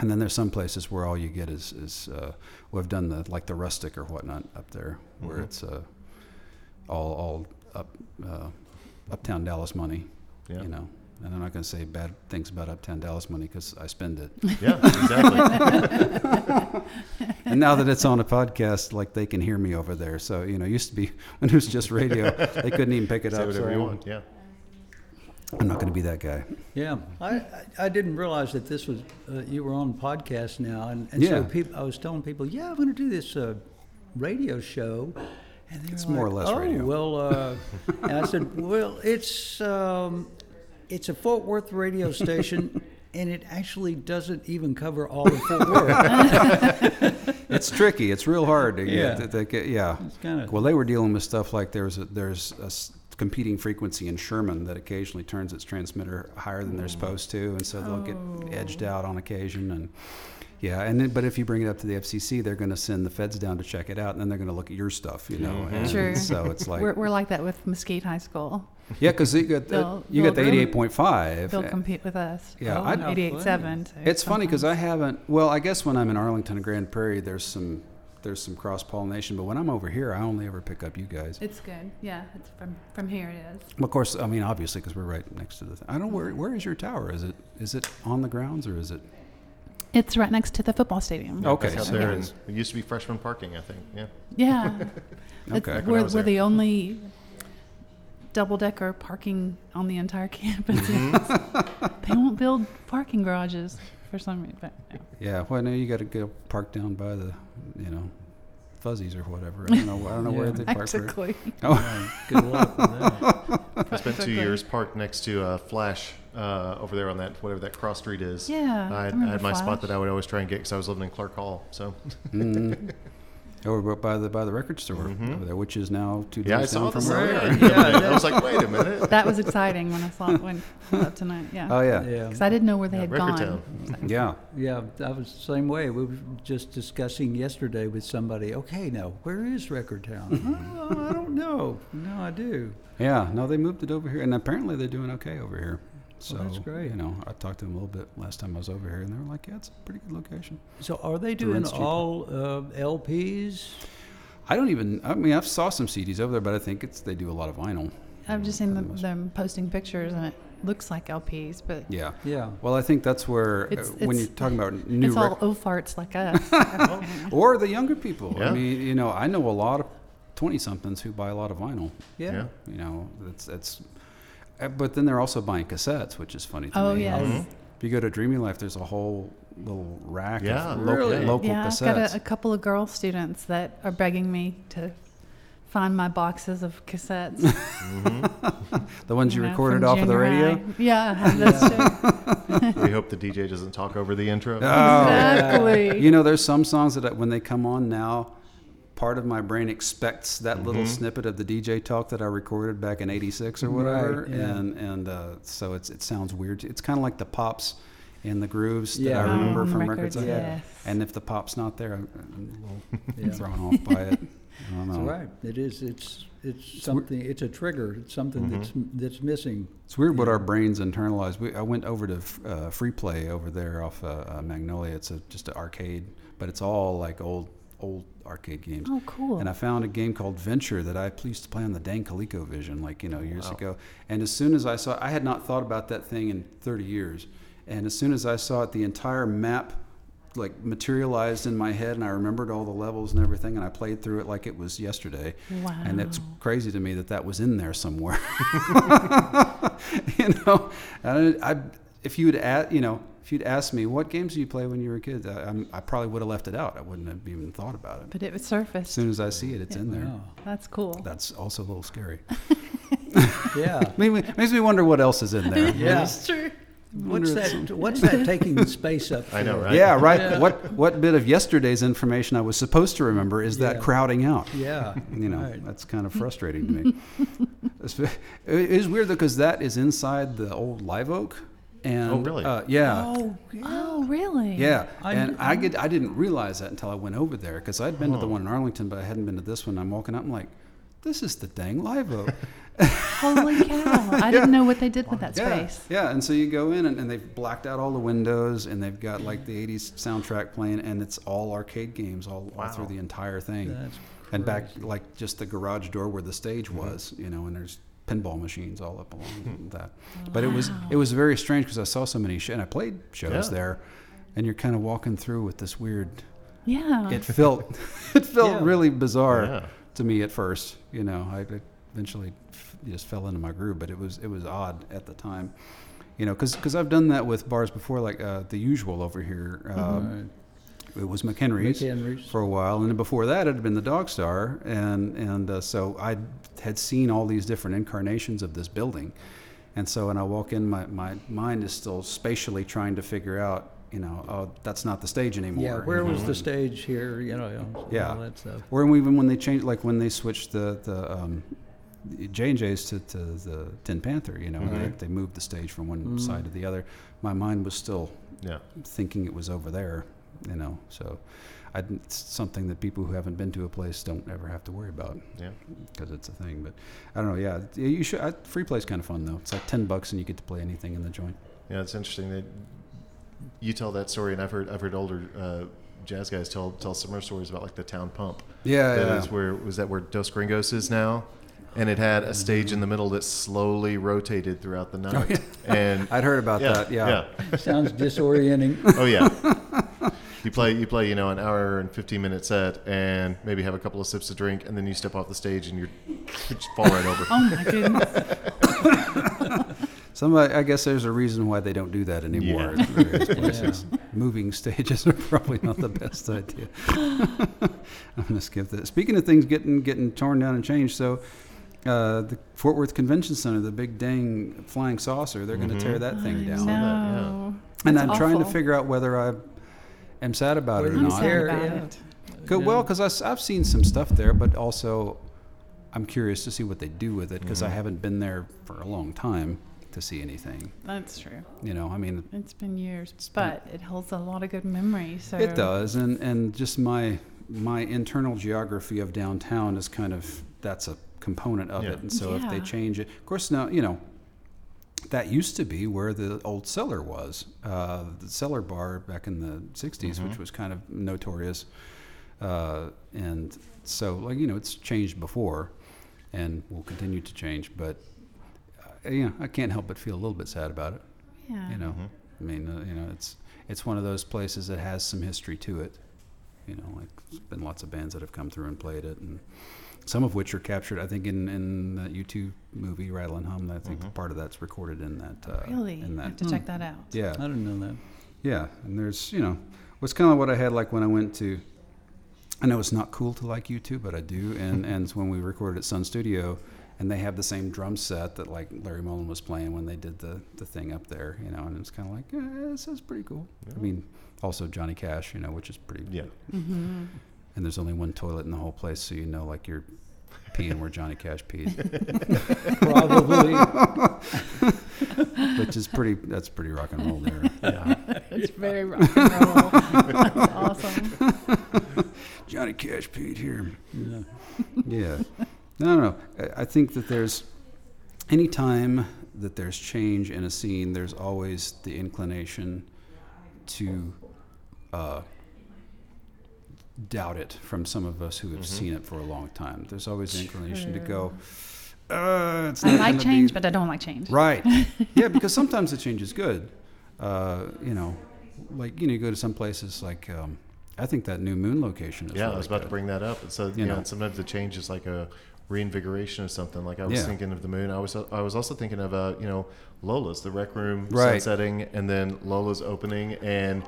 And then there's some places where all you get is, is uh, we've done the like the rustic or whatnot up there, where Mhm. it's uh, all all up uh, uptown Dallas money, Yeah. you know. And I'm not going to say bad things about uptown Dallas money because I spend it. Yeah. Exactly. and now that it's on a podcast, like they can hear me over there. So you know, it used to be when it was just radio, they couldn't even pick it Say up. whatever so you want. Yeah. I'm not going to be that guy. Yeah, I, I, I didn't realize that this was uh, you were on podcast now, and, and Yeah. so people, I was telling people, yeah, I'm going to do this uh, radio show, and they It's were more or less oh, radio." well, uh, and I said, well, it's um, it's a Fort Worth radio station, and it actually doesn't even cover all of Fort Worth. It's tricky. It's real hard to Yeah. To, to get yeah. It's kind of Well, they were dealing with stuff like there's a, there's a s- competing frequency in Sherman that occasionally turns its transmitter higher than they're supposed to, and so they'll Oh. get edged out on occasion. And yeah, and then, but if you bring it up to the FCC, they're going to send the feds down to check it out, and then they're going to look at your stuff, you know. Mhm. And Sure. So it's like we're, we're like that with Mesquite High School. yeah, because you got the, you got the eighty-eight point five. They'll compete with us. Yeah, Oh. 88.7. So It's funny because I haven't. Well, I guess when I'm in Arlington and Grand Prairie, there's some there's some cross pollination. But when I'm over here, I only ever pick up you guys. It's good. Yeah, it's from from here. It is. Of course, I mean obviously because we're right next to the. Thing. I don't. Where where is your tower? Is it is it on the grounds or is it? It's right next to the football stadium. Okay, so there, it and is. it used to be freshman parking. I think. Yeah. Yeah. Okay. Back when I We're, we're the only double decker parking on the entire campus. Mm-hmm. they won't build parking garages for some reason. But, yeah. Yeah. Well, no, you got to go park down by the you know Fuzzies or whatever. I don't know. I don't know where they park for. Practically. Oh, Yeah, good luck with that. I spent two years parked next to uh, Flash uh, over there on that whatever that cross street is. Yeah, I, I had- I had my spot that I would always try and get because I was living in Clark Hall. So mm. over by the by the record store Mhm. over there, which is now two yeah, doors down from sign. where. Right. Yeah, I was like, wait a minute. That was exciting when I saw it when up tonight. Yeah. Oh yeah, Yeah. Because I didn't know where they Yeah, had Record gone. Town. yeah. Yeah, I was the same way. We were just discussing yesterday with somebody. Okay, now where is Record Town? oh, I don't know. No, I do. Yeah, no, they moved it over here, and apparently they're doing okay over here. So Well, that's great. You know, I talked to them a little bit last time I was over here, and they were like, "Yeah, it's a pretty good location." So are they doing rent's all uh, LPs? I don't even. I mean, I've saw some CDs over there, but I think it's they do a lot of vinyl. I've just seen the them, them posting pictures and it looks like LPs, but Yeah. Yeah. Well, I think that's where uh, It's- when it's- you're talking about new it's all rec- O farts like us. or the younger people. I mean, you know, I know a lot of twenty somethings who buy a lot of vinyl. Yeah. Yeah. You know, that's that's. Uh, But then they're also buying cassettes, which is funny to oh, me. yes. Mhm. If you go to Dreamy Life, there's a whole little rack Yeah. of local, Really? local Yeah, I've got a, a couple of girl students that are begging me to find my boxes of cassettes. the ones you know, recorded off of the radio. high. Yeah, that's true. we hope the DJ doesn't talk over the intro. Oh, exactly. You know, there's some songs that when they come on now, part of my brain expects that little snippet of the DJ talk that I recorded back in '86 or whatever, Right, yeah. and and uh, so it's it sounds weird. It's kind of like the pops and the grooves that I remember Um, from records, records. I had. yes. And if the pop's not there, I'm, I'm a Yeah. little thrown off by it. I don't That's know. right. It is. It's it's something. It's a trigger. It's something that's that's missing. It's weird what our brains internalize. We, I went over to uh, Free Play over there off uh, uh, Magnolia. It's a, just an arcade, but it's all like old old arcade games. Oh, cool. And I found a game called Venture that I used to play on the dang ColecoVision, like you know years Wow. ago. And as soon as I saw, I had not thought about that thing in 30 years. And as soon as I saw it, the entire map like materialized in my head, and I remembered all the levels and everything, and I played through it like it was yesterday. Wow. And it's crazy to me that that was in there somewhere. you know, and I, if you would add, you know, if you'd asked me what games do you play when you were a kid, I, I'm, I probably would have left it out. I wouldn't have even thought about it. but it was As soon as I see it, it's in there. Wow. That's cool. That's also a little scary. Yeah. Makes me wonder what else is in there. Yeah. That's true. What's that? What's that taking the space up? I know, right? Yeah, right. Yeah. What what bit of yesterday's information I was supposed to remember is that Yeah. crowding out? Yeah. You know, Right. that's kind of frustrating to me. It's- it is weird though because that is inside the old Live Oak. And, Oh, really? Uh, yeah. Oh, yeah. Oh, really? Yeah, I and kn- I get I didn't realize that until I went over there because I'd been to the one in Arlington, but I hadn't been to this one. I'm walking up, I'm like, this is the dang Live Oak. Holy cow. I didn't know what they did with that space. yeah. yeah. And so you go in and, and they've blacked out all the windows and they've got like the '80s soundtrack playing, and it's all arcade games all, all through the entire thing. That's and back like just the garage door where the stage was, you know, and there's pinball machines all up along that. But it was it was very strange because I saw so many sh- and I played shows Yeah. there, and you're kind of walking through with this weird. Yeah. It felt it felt Yeah. really bizarre Yeah. to me at first. You know, I I eventually f- just fell into my groove, but it was it was odd at the time. You know, because I've done that with bars before, like uh, the usual over here. Um, Right. It was McHenry's McHenry's. for a while, and then before that, it had been the Dog Star, and and uh, so I had seen all these different incarnations of this building, and so when I walk in, my my mind is still spatially trying to figure out, you know, oh, that's not the stage anymore. Yeah. Where was the stage here? You know. you know, Yeah. All that stuff. Or even when they changed, like when they switched the the um, J and J's to, to the Tin Panther, you know, and they, they moved the stage from one side to the other. My mind was still Yeah. thinking it was over there, you know. So, I, it's something that people who haven't been to a place don't ever have to worry about Yeah. because it's a thing. But I don't know. Yeah, you should. I, free play's kind of fun though. It's like ten bucks and you get to play anything in the joint. Yeah, it's interesting that you tell that story, and I've heard I've heard older uh, jazz guys tell tell similar stories about like the town pump. Yeah, That yeah. is where was that where Dos Gringos is now, and it had a stage in the middle that slowly rotated throughout the night. And I'd heard about yeah, that. Yeah. Sounds disorienting. Oh yeah. You play, you play, you know, an hour and fifteen minute set, and maybe have a couple of sips of drink, and then you step off the stage and you're you just fall right over. oh, my goodness. Somebody, I guess there's a reason why they don't do that anymore. Yeah. at various places. Yeah. moving stages are probably not the best idea. I'm gonna skip that. Speaking of things getting getting torn down and changed, so uh, the Fort Worth Convention Center, the big dang flying saucer, they're going to tear that thing I down. know. And That's I'm trying to figure out whether I am sad about it or Well, I'm not. sad about yeah. it. Go, well, because I've seen some stuff there, but also I'm curious to see what they do with it because I haven't been there for a long time to see anything. That's true. You know, I mean, It's been years, but it holds a lot of good memories. So it does, and and just my my internal geography of downtown is kind of that's a component of Yeah. it, and so if they change it, of course, now you know. That used to be where the old cellar was, uh, the cellar bar back in the '60s, which was kind of notorious. Uh, and so, like you know, it's changed before, and will continue to change. But uh, yeah, I can't help but feel a little bit sad about it. Yeah. You know, I mean, uh, you know, it's it's one of those places that has some history to it. You know, like there's been lots of bands that have come through and played it, and some of which are captured. I think in in that U2 movie Rattle and Hum. I think part of that's recorded in that. Uh, Really? In I have that. to check that out. Yeah. I didn't know that. Yeah, and there's you know, was kind of what I had like when I went to. I know it's not cool to like U2, but I do, and and it's when we recorded at Sun Studio, and they have the same drum set that like Larry Mullen was playing when they did the the thing up there, you know, and it's kind of like yeah, this is pretty cool. I mean, also Johnny Cash, you know, which is pretty. Yeah. Mm-hmm. And there's only one toilet in the whole place, so you know, like you're peeing where Johnny Cash peed, Probably. which is pretty. That's pretty rock and roll there. Yeah. It's very rock and roll. That's awesome. Johnny Cash peed here. Yeah. yeah. No, no, no. I- I think that there's any time that there's change in a scene, there's always the inclination to uh, doubt it from some of us who have seen it for a long time. There's always the inclination to go, uh, it's I like change, be but I don't like change. Right. yeah, because sometimes the change is good. Uh, you know, like you know, you go to some places like um, I think that New Moon location is Yeah, really I was about to bring that up. So you, You know, know. sometimes the change is like a reinvigoration of something. Like I was Yeah. thinking of the moon. I was I was also thinking of uh, you know Lola's, the rec room Right. sunsetting, and then Lola's opening, and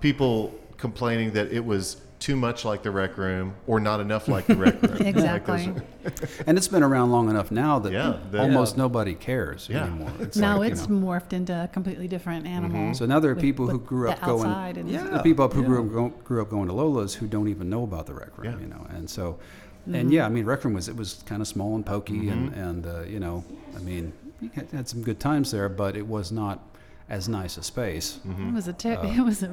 people complaining that it was too much like the rec room or not enough like the rec room. Exactly. those- And it's been around long enough now that Yeah, that- almost nobody cares Yeah. anymore. It's now like, you it's know. morphed into a completely different animal. so now there are with- people who grew up the going. outside and- yeah, Yeah, people who grew, up, go, grew up going to Lola's who don't even know about the rec room. Yeah. You know, and so, Mm-hmm. and yeah, I mean, rec room was it was kind of small and pokey, Mm-hmm. and and uh, you know, I mean, you had, had some good times there, but it was not as nice a space. Mm-hmm. It was a ter- Uh, it was a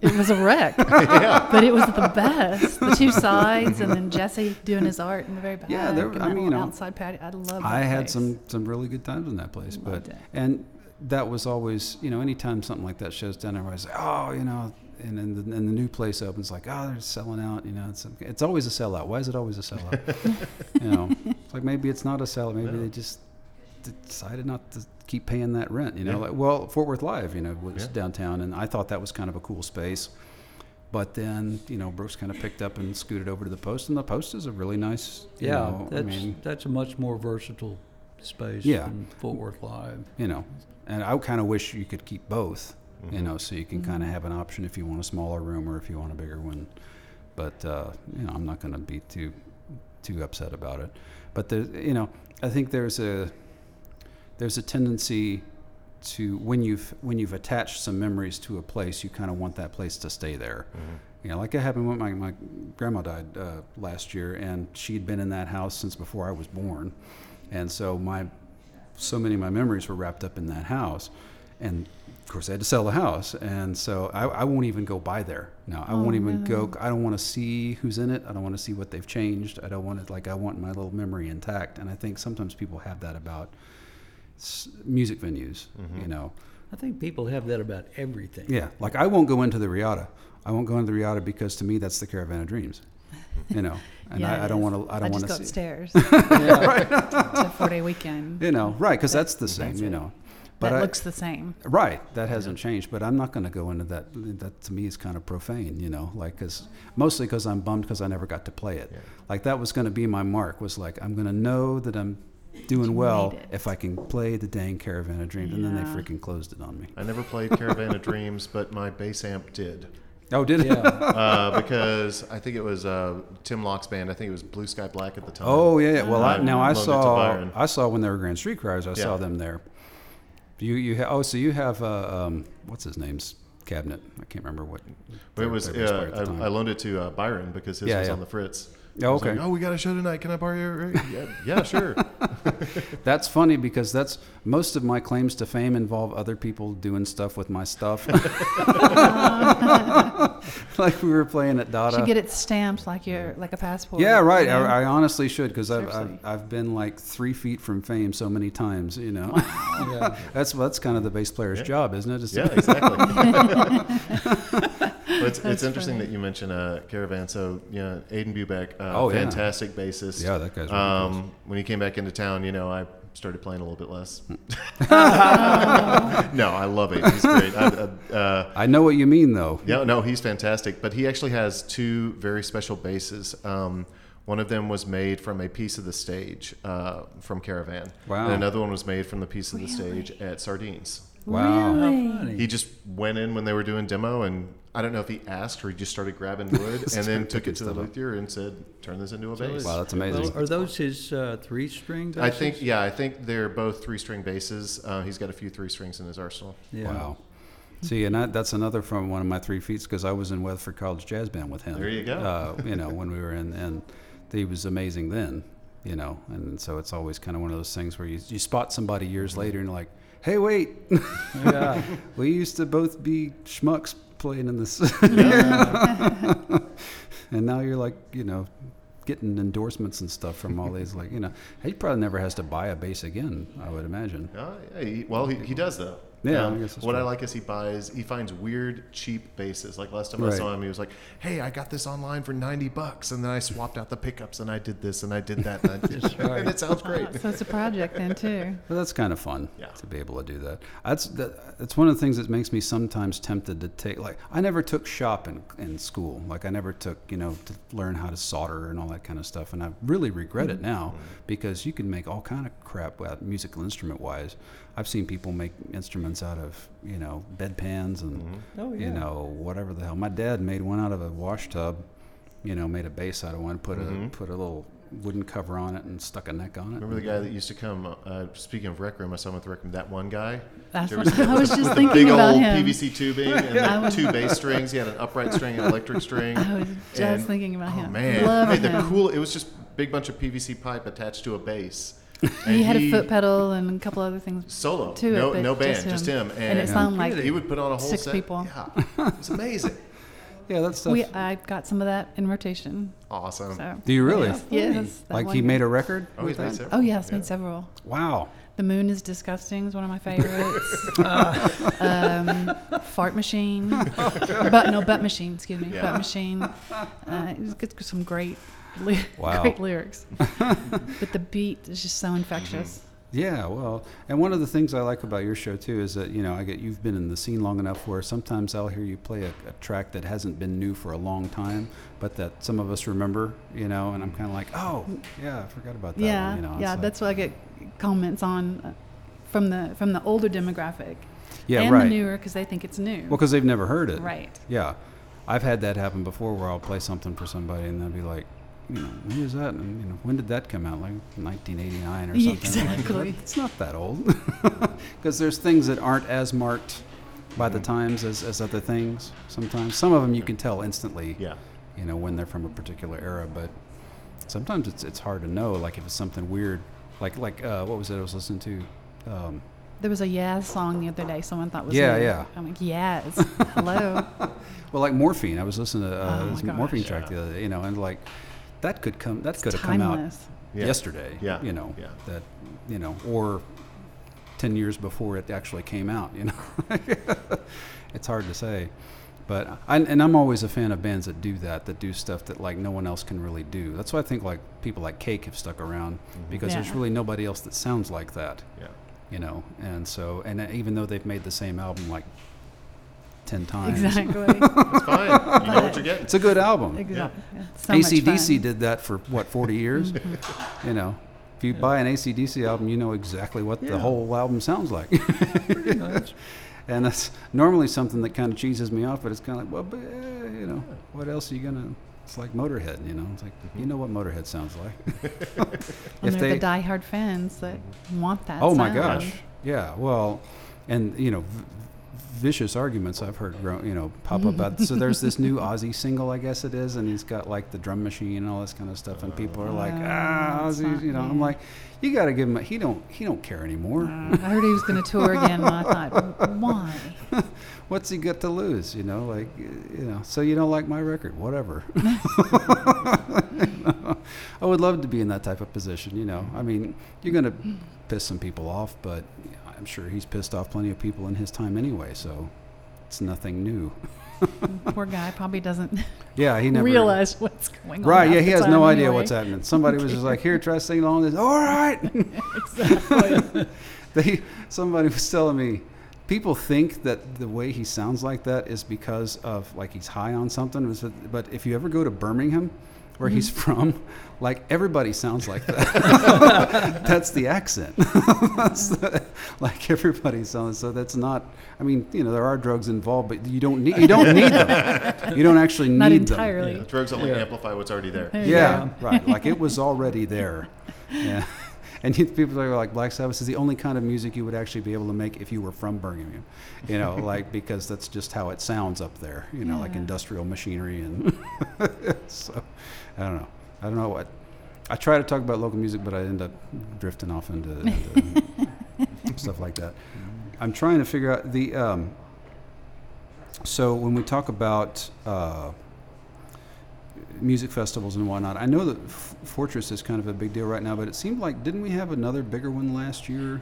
it was a wreck, but it was the best. The two sides, and then Jesse doing his art in the very back. Yeah, there- and I mean, you know, outside patio. I love. I had place. some some really good times in that place, but it. and that was always you know anytime something like that shows down, everybody's like, oh, you know, and then the, and the new place opens like, oh, they're selling out. You know, it's it's always a sellout. Why is it always a sellout? you know, it's like maybe it's not a sellout. Maybe No. they just decided not to keep paying that rent. You know, Yeah. like well, Fort Worth Live, you know, was Yeah. downtown, and I thought that was kind of a cool space. But then, you know, Brooks kind of picked up and scooted over to the post, and the post is a really nice. you Yeah, know, that's I mean, that's a much more versatile space Yeah. than Fort Worth Live. you know, and I kind of wish you could keep both, you Mhm. know, so you can kind of have an option if you want a smaller room or if you want a bigger one. But uh, you know, I'm not going to be too too upset about it. But the, you know, I think there's a there's a tendency to when you've when you've attached some memories to a place, you kind of want that place to stay there. You know, like it happened when my, my grandma died uh, last year, and she'd been in that house since before I was born, and so my so many of my memories were wrapped up in that house, and of course I had to sell the house, and so I, I won't even go by there now. I Oh, won't even no. go. I don't want to see who's in it. I don't want to see what they've changed. I don't want it like I want my little memory intact, and I think sometimes people have that about s- music venues. You mm-hmm. know, I think people have that about everything. yeah, like I won't go into the Riata. I won't go into the Riata because to me that's the Caravan of Dreams. You know, and Yeah, I, I don't want to. I don't just want go to see. upstairs Yeah. a four day weekend. You know, right? Because that's the same. That's You know, but that I, looks the same. right. That hasn't changed. But I'm not going to go into that. That to me is kind of profane. You know, like because mostly because I'm bummed because I never got to play it. Yeah. Like that was going to be my mark. Was like I'm going to know that I'm doing well if I can play the dang Caravan of Dreams, and then they Yeah. freaking closed it on me. I never played Caravan of Dreams, but my bass amp did. Oh, did it? Yeah. Uh, because I think it was uh, Tim Locke's band. I think it was Blue Sky Black at the time. Oh yeah, yeah. Well, I, I now I loaned it to saw Byron. I saw when they were Grand Street Criers. I saw Yeah. them there. You you ha- oh so you have uh, um, what's his name's cabinet? I can't remember what. But It was. their bass player at the Uh, time. I, I loaned it to uh, Byron because his Yeah, was yeah. on the Fritz. Oh, okay. like, oh, we got a show tonight. Can I borrow your? Yeah, yeah, sure. That's funny because that's most of my claims to fame involve other people doing stuff with my stuff. like we were playing at Dada. Should get it stamped like your like a passport. yeah, right. you? I, I honestly should because I've, I've I've been like three feet from fame so many times. You know, yeah. that's that's kind of the bass player's Yeah. job, isn't it? Is to- yeah, exactly. But it's, it's interesting funny. that you mentioned uh, Caravan. So, yeah, Aden Bubeck, uh, Oh, yeah. fantastic bassist. Yeah, that guy's really Um, when he came back into town, you know, I started playing a little bit less. no, I love it. He's great. I, uh, uh, I know what you mean, though. yeah, no, he's fantastic. But he actually has two very special basses. Um, one of them was made from a piece of the stage uh, from Caravan. Wow. And another one was made from the piece of the Really? stage at Sardines. Wow. Really? He just went in when they were doing demo, and I don't know if he asked or he just started grabbing wood, and then took it to the luthier and said, "Turn this into a bass." Wow, that's amazing. Well, are those his uh, three string? I think, yeah, I think they're both three-string basses. Uh, he's got a few three strings in his arsenal. Yeah. Wow. See, and that, that's another from one of my three feats because I was in Weatherford College Jazz Band with him. There you go. Uh, you know, when we were in, and he was amazing then. You know, and so it's always kind of one of those things where you, you spot somebody years later and you're like, hey, wait, Yeah. we used to both be schmucks playing in this, and now you're like, you know, getting endorsements and stuff from all these, like, you know, he probably never has to buy a bass again. I would imagine. Uh, yeah, he, well, he, he does though. Yeah, Um, I guess that's what I like is he buys, he finds weird, cheap basses. Like last time I saw him, he was like, "Hey, I got this online for ninety bucks, and then I swapped out the pickups, and I did this, and I did that, and, I did, right. and it sounds great." So it's a project then too. But that's kind of fun Yeah. to be able to do that. That's that, that's one of the things that makes me sometimes tempted to take. Like I never took shop in, in school. Like I never took you know to learn how to solder and all that kind of stuff. And I really regret it now because you can make all kind of crap out musical instrument wise. I've seen people make instruments out of you know bedpans and Oh, you know whatever the hell. My dad made one out of a wash tub. You know, made a bass out of one. Put a put a little wooden cover on it and stuck a neck on it. Remember the guy that used to come? Uh, speaking of rec room, I saw him at the rec room. That one guy. That's what I that? was With just the thinking big about old him. PVC tubing and the two bass strings. He had an upright string, an electric string. I was just And- thinking about oh him. man, Love Hey, the cool. It was just big bunch of PVC pipe attached to a bass. He And had a foot pedal and a couple other things. solo. to no, but no band, just just him. him. And, And it sounded like he would put on a whole six set. people. Yeah, it's amazing. Yeah, that's stuff. We I got some of that in rotation. awesome. So Do you really? yes, yes, Like one he made a record? Oh, with he's made several. Oh yes, Yeah. made several. Wow. The Moon is Disgusting is one of my favorites. um, fart Machine, but no Butt Machine. Excuse me, Yeah. Butt Machine. Uh, it's got some great, ly- Wow. great lyrics. but the beat is just so infectious. Yeah, well, and one of the things I like about your show too is that you know I get you've been in the scene long enough where sometimes I'll hear you play a, a track that hasn't been new for a long time, but that some of us remember, you know, and I'm kind of like, oh, yeah, I forgot about that. yeah, one, you know, yeah. like- That's what I get comments on uh, from the from the older demographic yeah, and right. the newer because they think it's new. Well, because they've never heard it. right. Yeah, I've had that happen before where I'll play something for somebody and they'll be like, you know, who is that? And you know, when did that come out? Like 1989 or something. I'm like, exactly. it's not that old. Because there's things that aren't as marked by the times as, as other things. Sometimes some of them you can tell instantly. Yeah. You know when they're from a particular era, but sometimes it's it's hard to know. Like if it's something weird, like like uh, what was it I was listening to? Um, There was a Yaz song the other day. Someone thought was Yeah, new. yeah. I'm like Yaz. Hello. well, like morphine. I was listening to uh, Oh, this my morphine gosh. track the other day. You know, and like that could come. That It's could have come out. Yeah. yesterday. Yeah. You know. Yeah. That you know, or ten years before it actually came out. You know. it's hard to say. But I, and I'm always a fan of bands that do that, that do stuff that like no one else can really do. That's why I think like people like Cake have stuck around mm-hmm. because there's really nobody else that sounds like that, Yeah. you know. And so, and even though they've made the same album like ten times, Exactly. It's fine. You know what you're getting. it's a good album. exactly. Yeah. So ACDC did that for what 40 years, Mm-hmm. you know. If you buy an ACDC album, you know exactly what the whole album sounds like. Pretty much. and that's normally something that kind of cheeses me off, but it's kind of like, well, but, eh, you know, what else are you gonna? It's like Motorhead, you know. It's like you know what Motorhead sounds like. And if they're they- the diehard fans that want that. oh my gosh, yeah. Well, and you know, v- vicious arguments I've heard, grow, you know, pop up. About, so there's this new Ozzy single, I guess it is, and he's got like the drum machine and all this kind of stuff, and people are like, ah, not- you know. I'm like, you got to give him. A, he don't. He don't care anymore. Uh, I heard he was going to tour again, and I thought, why? What's he got to lose? You know, like, you know. So you don't like my record? Whatever. I would love to be in that type of position. You know, I mean, you're gonna piss some people off, but I'm sure he's pissed off plenty of people in his time anyway. So it's nothing new. Poor guy probably doesn't Yeah, he never realize what's going on. Right, yeah, he has no idea anyway. what's happening. Somebody was just like, "Here, try singing along this." All right. Exactly. they somebody was telling me people think that the way he sounds like that is because of like he's high on something but if you ever go to birmingham where he's Mm-hmm. from like everybody sounds like that that's the accent that's the, like everybody sounds so that's not i mean you know there are drugs involved but you don't need you don't need them you don't actually need Not them entirely. Yeah, drugs only Yeah. amplify what's already there. There yeah, right. Like it was already there. Yeah. And people are like, Black Sabbath is the only kind of music you would actually be able to make if you were from Birmingham, you know, like because that's just how it sounds up there, you know, like industrial machinery and so I don't know. I don't know what. I try to talk about local music, but I end up drifting off into, into stuff like that. I'm trying to figure out the. Um, so when we talk about uh, music festivals and whatnot, I know that F- Fortress is kind of a big deal right now, but it seemed like didn't we have another bigger one last year?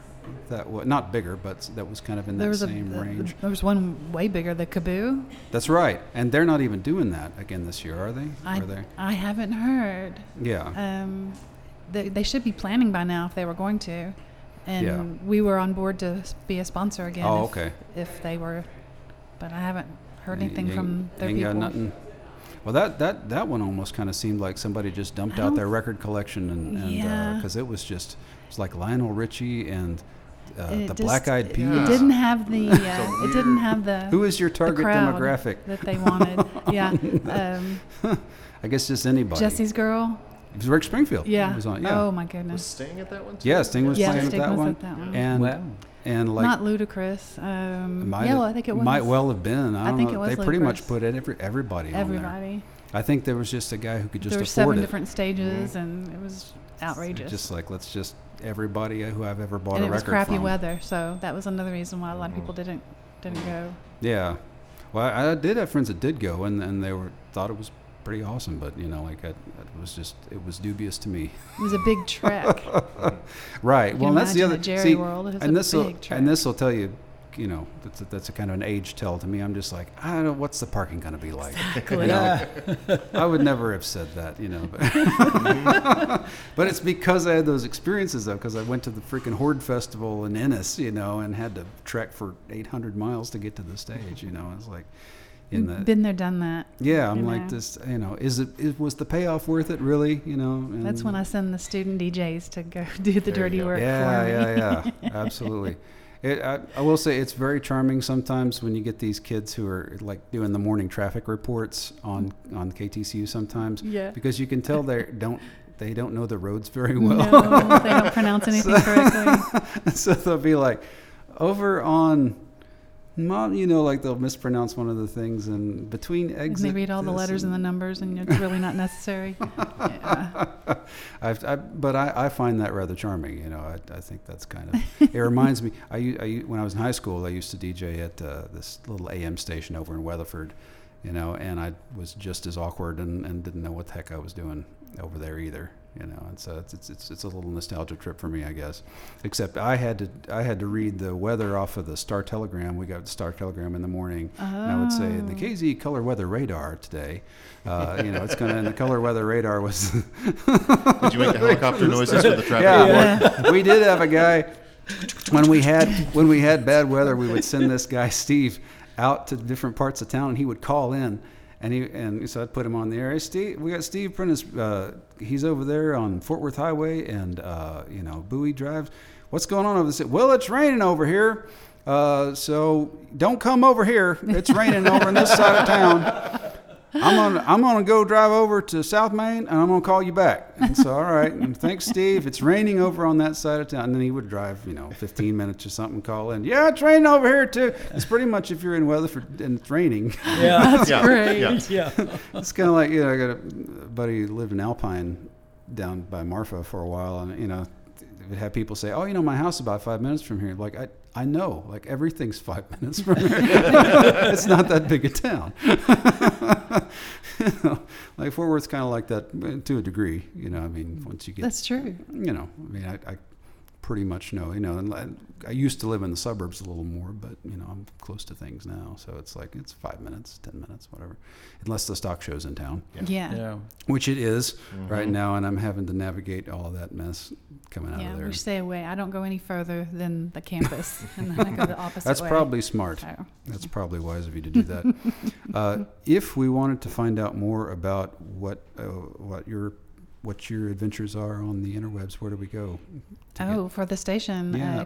That was not bigger, but that was kind of in There that a same the- the- range. there was one way bigger, the KAABOO. That's right, and they're not even doing that again this year, are they? I are they? I haven't heard. Yeah. Um, they, they should be planning by now if they were going to, and Yeah. we were on board to be a sponsor again. oh, if, okay. If they were, but I haven't heard anything you from their ain't people. got nothing. Well, that, that, that one almost kind of seemed like somebody just dumped out their record collection and because Yeah. because it was just it's like Lionel Richie and uh, the just- Black Eyed it- Peas. It didn't have the. Uh, it didn't have the. Who is your the target crowd demographic? that they wanted? yeah. Um, I guess just anybody. Jesse's girl. It was Rick Springfield. Yeah. Was on, yeah. Oh my Was goodness. Sting at that one? Too? Yeah, Sting was Yeah, playing Sting at that was one. at that one. And wow. and like Not Ludacris. Um, might yeah, well, I think it was. might well have been. I, I don't think know. it was they pretty much put it every, everybody, on there. Everybody. I think there was just a guy who could just there were afford seven it. different stages, and it was outrageous. Just like let's just everybody who I've ever bought and a it was crappy from. weather, so that was another reason why a lot of people mm-hmm. didn't didn't go. Yeah. Well, I, I did have friends that did go, and, and they were thought it was pretty awesome. But you know, like I, it was just it was dubious to me. It was a big trek. Right. Well, that's the other. at Jerry see, World, and this will and this will tell you, you know, that's a, that's a kind of an age tell to me. I'm just like, I don't know what's the parking going to be like. Exactly. You know, I would never have said that, you know. But, but it's because I had those experiences though, because I went to the freaking Horde Festival in Ennis, you know, and had to trek for 800 miles to get to the stage. You know, it's like in the Been there, done that. yeah. I'm like know. this, you know, is it is, was the payoff worth it really? You know, and That's when I send the student DJs to go do the dirty work yeah, for me. yeah, yeah, absolutely. It, I, I will say it's very charming sometimes when you get these kids who are like doing the morning traffic reports on on KTCU sometimes Yeah. because you can tell they don't they don't know the roads very well. No, they don't pronounce anything correctly. so they'll be like over on mom, you know, like they'll mispronounce one of the things and between And exit. they read all the letters and the numbers, and it's really not necessary. Yeah. I've, I, but I, I find that rather charming. You know, I, I think that's kind of. it reminds me. I, I when I was in high school, I used to DJ at uh, this little AM station over in Weatherford. You know, and I was just as awkward and, and didn't know what the heck I was doing over there either. You know, and so it's, it's it's it's a little nostalgia trip for me, I guess. Except I had to I had to read the weather off of the Star Telegram. We got the Star Telegram in the morning, and I would say the Oh. KZ color weather radar today. Uh, you know, it's gonna and the color weather radar was Did you make the helicopter noises for the traffic? yeah, report? well, we did have a guy when we had when we had bad weather. We would send this guy Steve out to different parts of town, and he would call in, And he and so I put him on the air. Hey, Steve, we got Steve Prentice. Uh, he's over there on Fort Worth Highway and uh, you know Bowie Drive. What's going on over there? Well, it's raining over here. Uh, so don't come over here. It's raining over on this side of town. I'm gonna I'm gonna go drive over to South Main and I'm gonna call you back. And so all right, and thanks Steve. It's raining over on that side of town. And then he would drive, you know, 15 minutes or something, call in. Yeah, it's raining over here too. It's pretty much if you're in Weatherford and it's raining. Yeah. That's Yeah, great. yeah. yeah. it's kind of like you know, I got a buddy who lived in Alpine down by Marfa for a while, and you know, would have people say, "Oh, you know, my house is about five minutes from here." Like I, I know, like everything's five minutes from here. it's not that big a town. You know, like Fort Worth's kind of like that eh, to a degree. You know, I mean, once you get That's true. you know, I mean, I, I pretty much know, you know, and I- I used to live in the suburbs a little more, but, you know, I'm close to things now. So it's like, it's five minutes, 10 minutes, whatever, unless the stock show's in town, Yeah. Yeah. which it is right Mhm. now. And I'm having to navigate all that mess coming out of there. we stay away. I don't go any further than the campus, and then I go the opposite That's way. probably smart. So, That's probably wise of you to do that. uh, if we wanted to find out more about what uh, what your what your adventures are on the interwebs, where do we go? to get- oh, for the station, Yeah. uh,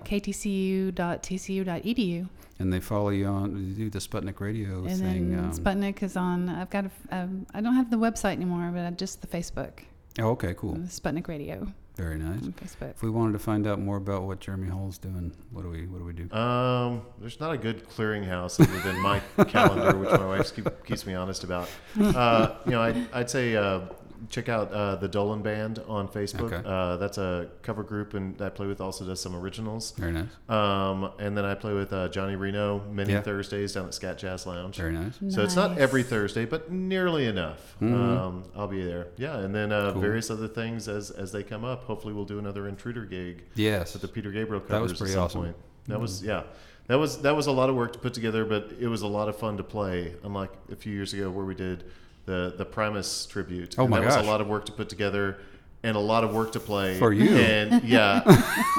ktcu.tcu.edu. and they follow you on you do the Sputnik Radio And thing. then um, Sputnik is on, I've got, a, f- um, I don't have the website anymore, but just the Facebook. oh, okay, cool, Sputnik Radio very nice. on Facebook. If we wanted to find out more about what Jeremy Hall's doing, what do we what do we do? Um, there's not a good clearinghouse other than my calendar, which my wife keep, keeps me honest about. Uh, you know, I'd, I'd say uh, check out uh, the Dolan Band on Facebook. Okay. Uh, that's a cover group, and I play with also does some originals. Very nice, Um, and then I play with uh, Johnny Reno many Yeah. Thursdays down at Scat Jazz Lounge. very nice. So it's not every Thursday, but nearly enough. Mhm. Um, I'll be there. Yeah, and then uh, Cool. various other things as as they come up. Hopefully, we'll do another intruder gig Yes, at the Peter Gabriel covers That was at pretty some awesome. point. That was yeah. That was that was a lot of work to put together, but it was a lot of fun to play. Unlike a few years ago where we did the the Primus tribute. Oh and my that gosh. was a lot of work to put together and a lot of work to play For you. And yeah,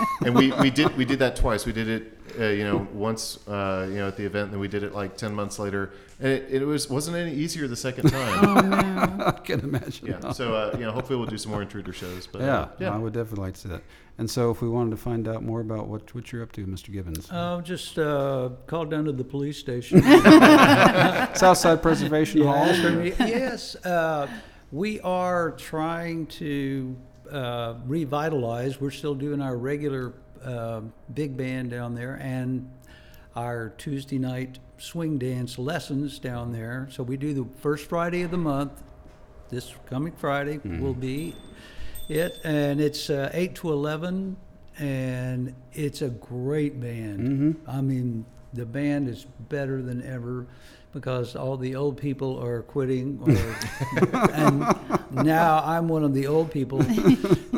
and we, we did we did that twice. We did it uh, you know once uh, you know at the event, and then we did it like ten months later, and it, it was wasn't any easier the second time. Oh, no. I can imagine. yeah, so uh, you know hopefully we'll do some more intruder shows. But yeah, yeah. I would definitely like to see that. And so, if we wanted to find out more about what what you're up to, Mr. Gibbons, Oh, just uh, called down to the police station. Southside Preservation Hall. ask for me. yes, uh, we are trying to uh, revitalize. We're still doing our regular uh, big band down there and our Tuesday night swing dance lessons down there. So we do the first Friday of the month. This coming Friday will be it, and it's uh, eight to eleven, and it's a great band. Mm-hmm. I mean, the band is better than ever because all the old people are quitting, or, and now I'm one of the old people.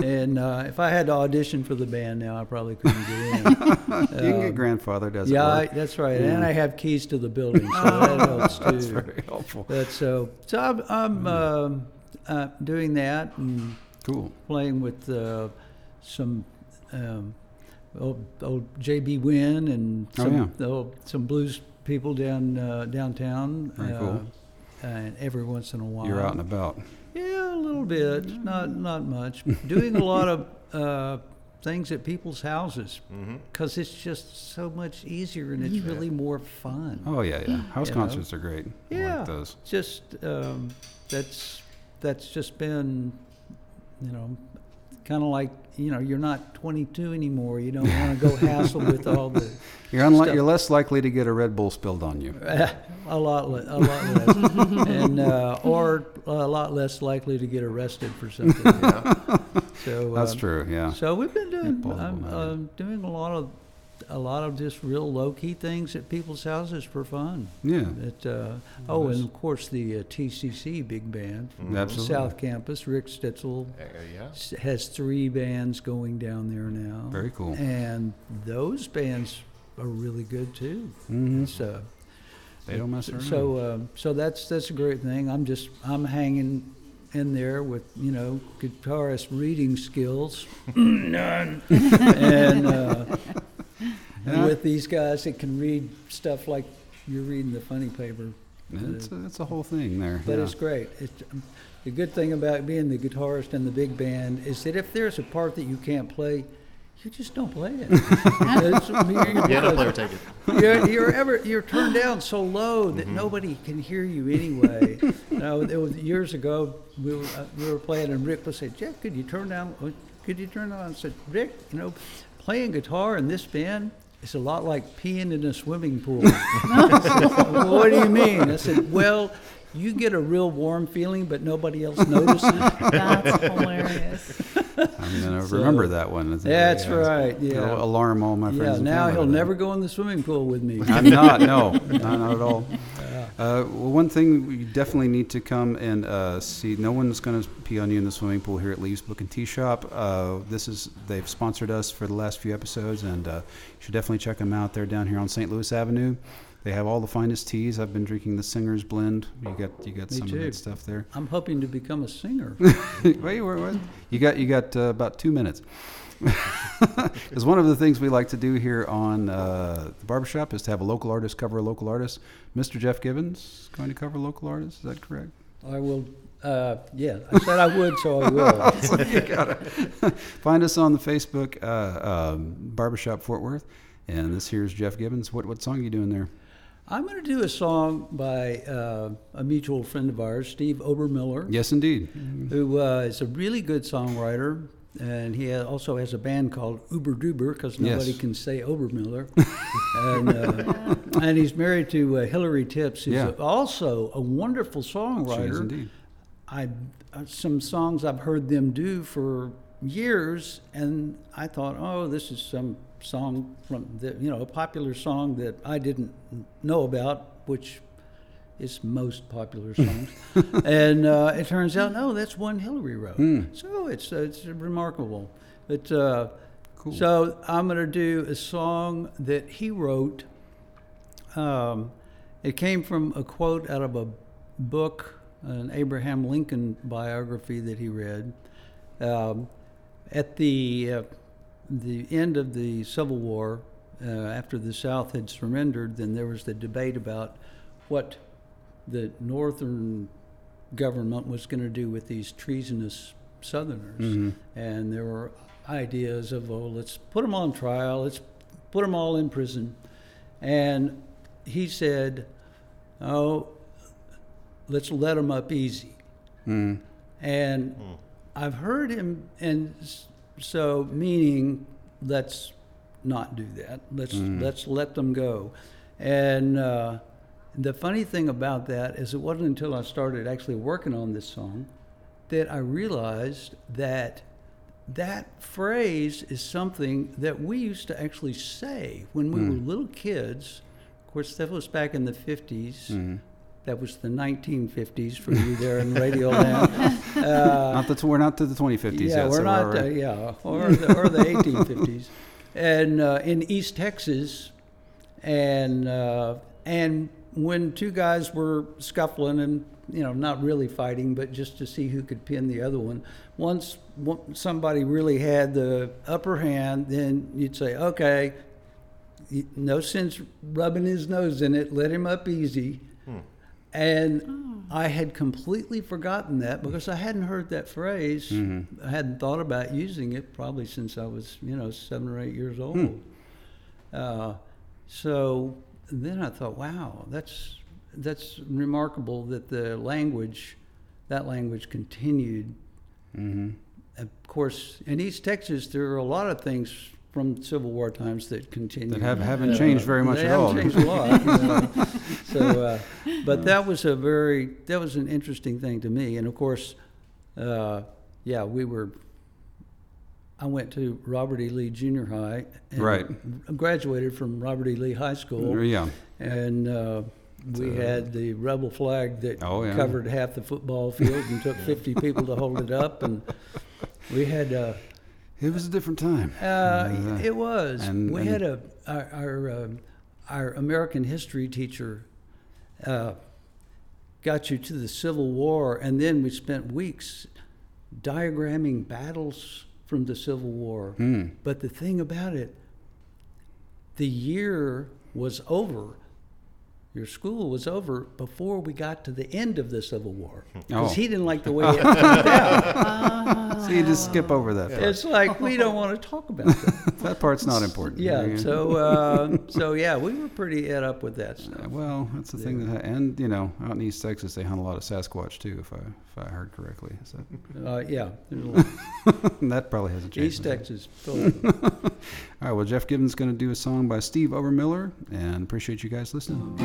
and uh, if I had to audition for the band now, I probably couldn't get in. you can Um, get grandfathered as yeah, I, it were. that's right, Yeah. and I have keys to the building, so that helps too. That's very helpful. But so, so I'm, I'm um, uh, doing that and Cool. playing with uh, some um, old, old J.B. Wynn and Oh, some old- some blues people down uh, downtown. Very cool. uh, And every once in a while, You're out and about. yeah, a little bit, not not much. Doing a lot of uh, things at people's houses because it's just so much easier and it's really more fun. Oh yeah, yeah. House You know? concerts are great. I Yeah. like those. just um, that's that's just been you know kind of like you know you're not 22 anymore you don't want to go hassle with all the You're unli- Stuff. you're less likely to get a Red Bull spilled on you. a lot le- a lot less and uh, or a lot less likely to get arrested for something Yeah. so That's um, true. Yeah. so we've been doing I'm, um, doing a lot of a lot of just real low key things at people's houses for fun. Yeah. It, uh, oh, and of course the uh, TCC big band, Mhm. Absolutely. South Campus. Rick Stitzel Uh, yeah. has three bands going down there now. Very cool. And those bands are really good too. hmm So, They don't mess around. so, um, so that's that's a great thing. I'm just I'm hanging in there with you know guitarist reading skills, none, and uh, and Yeah. with these guys that can read stuff like you're reading the funny paper. It's a, it's a whole thing there. But yeah. it's great. It's, um, the good thing about being the guitarist in the big band is that if there's a part that you can't play, you just don't play it. It's- I mean, you- Yeah, no player take it. you're, you're ever you're turned down so low that nobody can hear you anyway. you know, it was years ago we were uh, we were playing and Rick would say, "Jeff, could you turn down? uh, Could you turn down?" I said, "Rick, you know, playing guitar in this band." Is a lot like peeing in a swimming pool. Said, "Well, what do you mean? I said, well, you get a real warm feeling, but nobody else notices. That's hilarious. I'm gonna So- remember that one. It's a- That's yeah. right. It'll Yeah. Alarm all my friends. Yeah. Now he'll never go in the swimming pool with me. I'm not. No, not, not at all. Uh, well, one thing you definitely need to come and uh, see. No one's going to pee on you in the swimming pool here at Leaves Book and Tea Shop. Uh, this is they've sponsored us for the last few episodes, and uh, you should definitely check them out. They're down here on St. Louis Avenue. They have all the finest teas. I've been drinking the Singer's Blend. You got you got Me some of that stuff there. I'm hoping to become a singer. Wait, wait, wait. You got you got uh, about two minutes. Because one of the things we like to do here on uh, the barbershop is to have a local artist cover a local artist. Mr. Jeff Gibbons going to cover local artists. Is that correct? I will. Uh, yeah, I said I would, so I will. you gotta find us on the Facebook uh, um, barbershop Fort Worth. And this here's Jeff Gibbons. What what song are you doing there? I'm going to do a song by uh, a mutual friend of ours, Steve Obermiller, Yes, indeed. who uh, is a really good songwriter. And he also has a band called Uber Duber because nobody Yes. can say Obermiller. and, uh, and he's married to uh, Hillary Tips, who's Yeah. also a wonderful She is songwriter. indeed. I uh, some songs I've heard them do for years, and I thought, oh, this is some song from the you know a popular song that I didn't know about, which is most popular songs. and uh, it turns out, no, that's one Hillary wrote. Hmm. So it's uh, it's remarkable. But uh, Cool. so I'm going to do a song that he wrote. Um, it came from a quote out of a book, an Abraham Lincoln biography that he read. Um, at the uh, the end of the Civil War, uh, after the South had surrendered, then there was the debate about what the Northern government was going to do with these treasonous Southerners, and there were ideas of, oh, let's put them on trial, let's put them all in prison, and he said, oh, let's let them up easy. Mm. And I've heard him, and so meaning let's not do that. Let's let's let them go. And uh, the funny thing about that is, it wasn't until I started actually working on this song that I realized that that phrase is something that we used to actually say when we were little kids. Of course, that was back in the 50s. That was the 1950s for you there in Radio Land. Uh, not the we're not to the 2050s yeah, yet. we're so not, all uh, yeah, or the, or the 1850s, and uh, in East Texas, and uh, and when two guys were scuffling and you know not really fighting, but just to see who could pin the other one. Once somebody really had the upper hand, then you'd say, okay, no sense rubbing his nose in it. Let him up easy. Hmm. And oh. I had completely forgotten that because I hadn't heard that phrase. Mm-hmm. I hadn't thought about using it probably since I was, you know, seven or eight years hmm. old. Uh, so then I thought, wow, that's that's remarkable that the language, that language continued. Of course, in East Texas, there are a lot of things from Civil War times that continue. That have, haven't changed very much they at all. haven't changed a lot. you know. so, uh, but that was a very that was an interesting thing to me, and of course, uh, yeah, we were. I went to Robert E. Lee Junior High. And Right. Graduated from Robert E. Lee High School, Yeah. and uh, we had the rebel flag that Oh, yeah. covered half the football field and took 50 people to hold it up, and we had. Uh, It was a different time. uh, it was. and- we and- had a our our, um, our American history teacher uh, got you to the Civil War, and then we spent weeks diagramming battles from the Civil War. Hmm. But the thing about it, the year was over, your school was over before we got to the end of the Civil War. Because Oh. he didn't like the way it turned out. So you just skip over that part. It's like, we don't want to talk about that. That part's not important. Yeah, so, uh, so yeah, we were pretty ed up with that stuff. Uh, Well, that's the thing that, ha- and you know, out in East Texas, they hunt a lot of Sasquatch too, if I if I heard correctly. Is that, Uh, yeah, there's that probably hasn't changed. East has it? Texas. totally. All right. Well, Jeff Gibbons is going to do a song by Steve Obermiller, and appreciate you guys listening.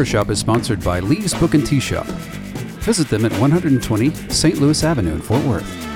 Barbershop is sponsored by Lee's Book and Tea Shop. Visit them at 120 St. Louis Avenue in Fort Worth.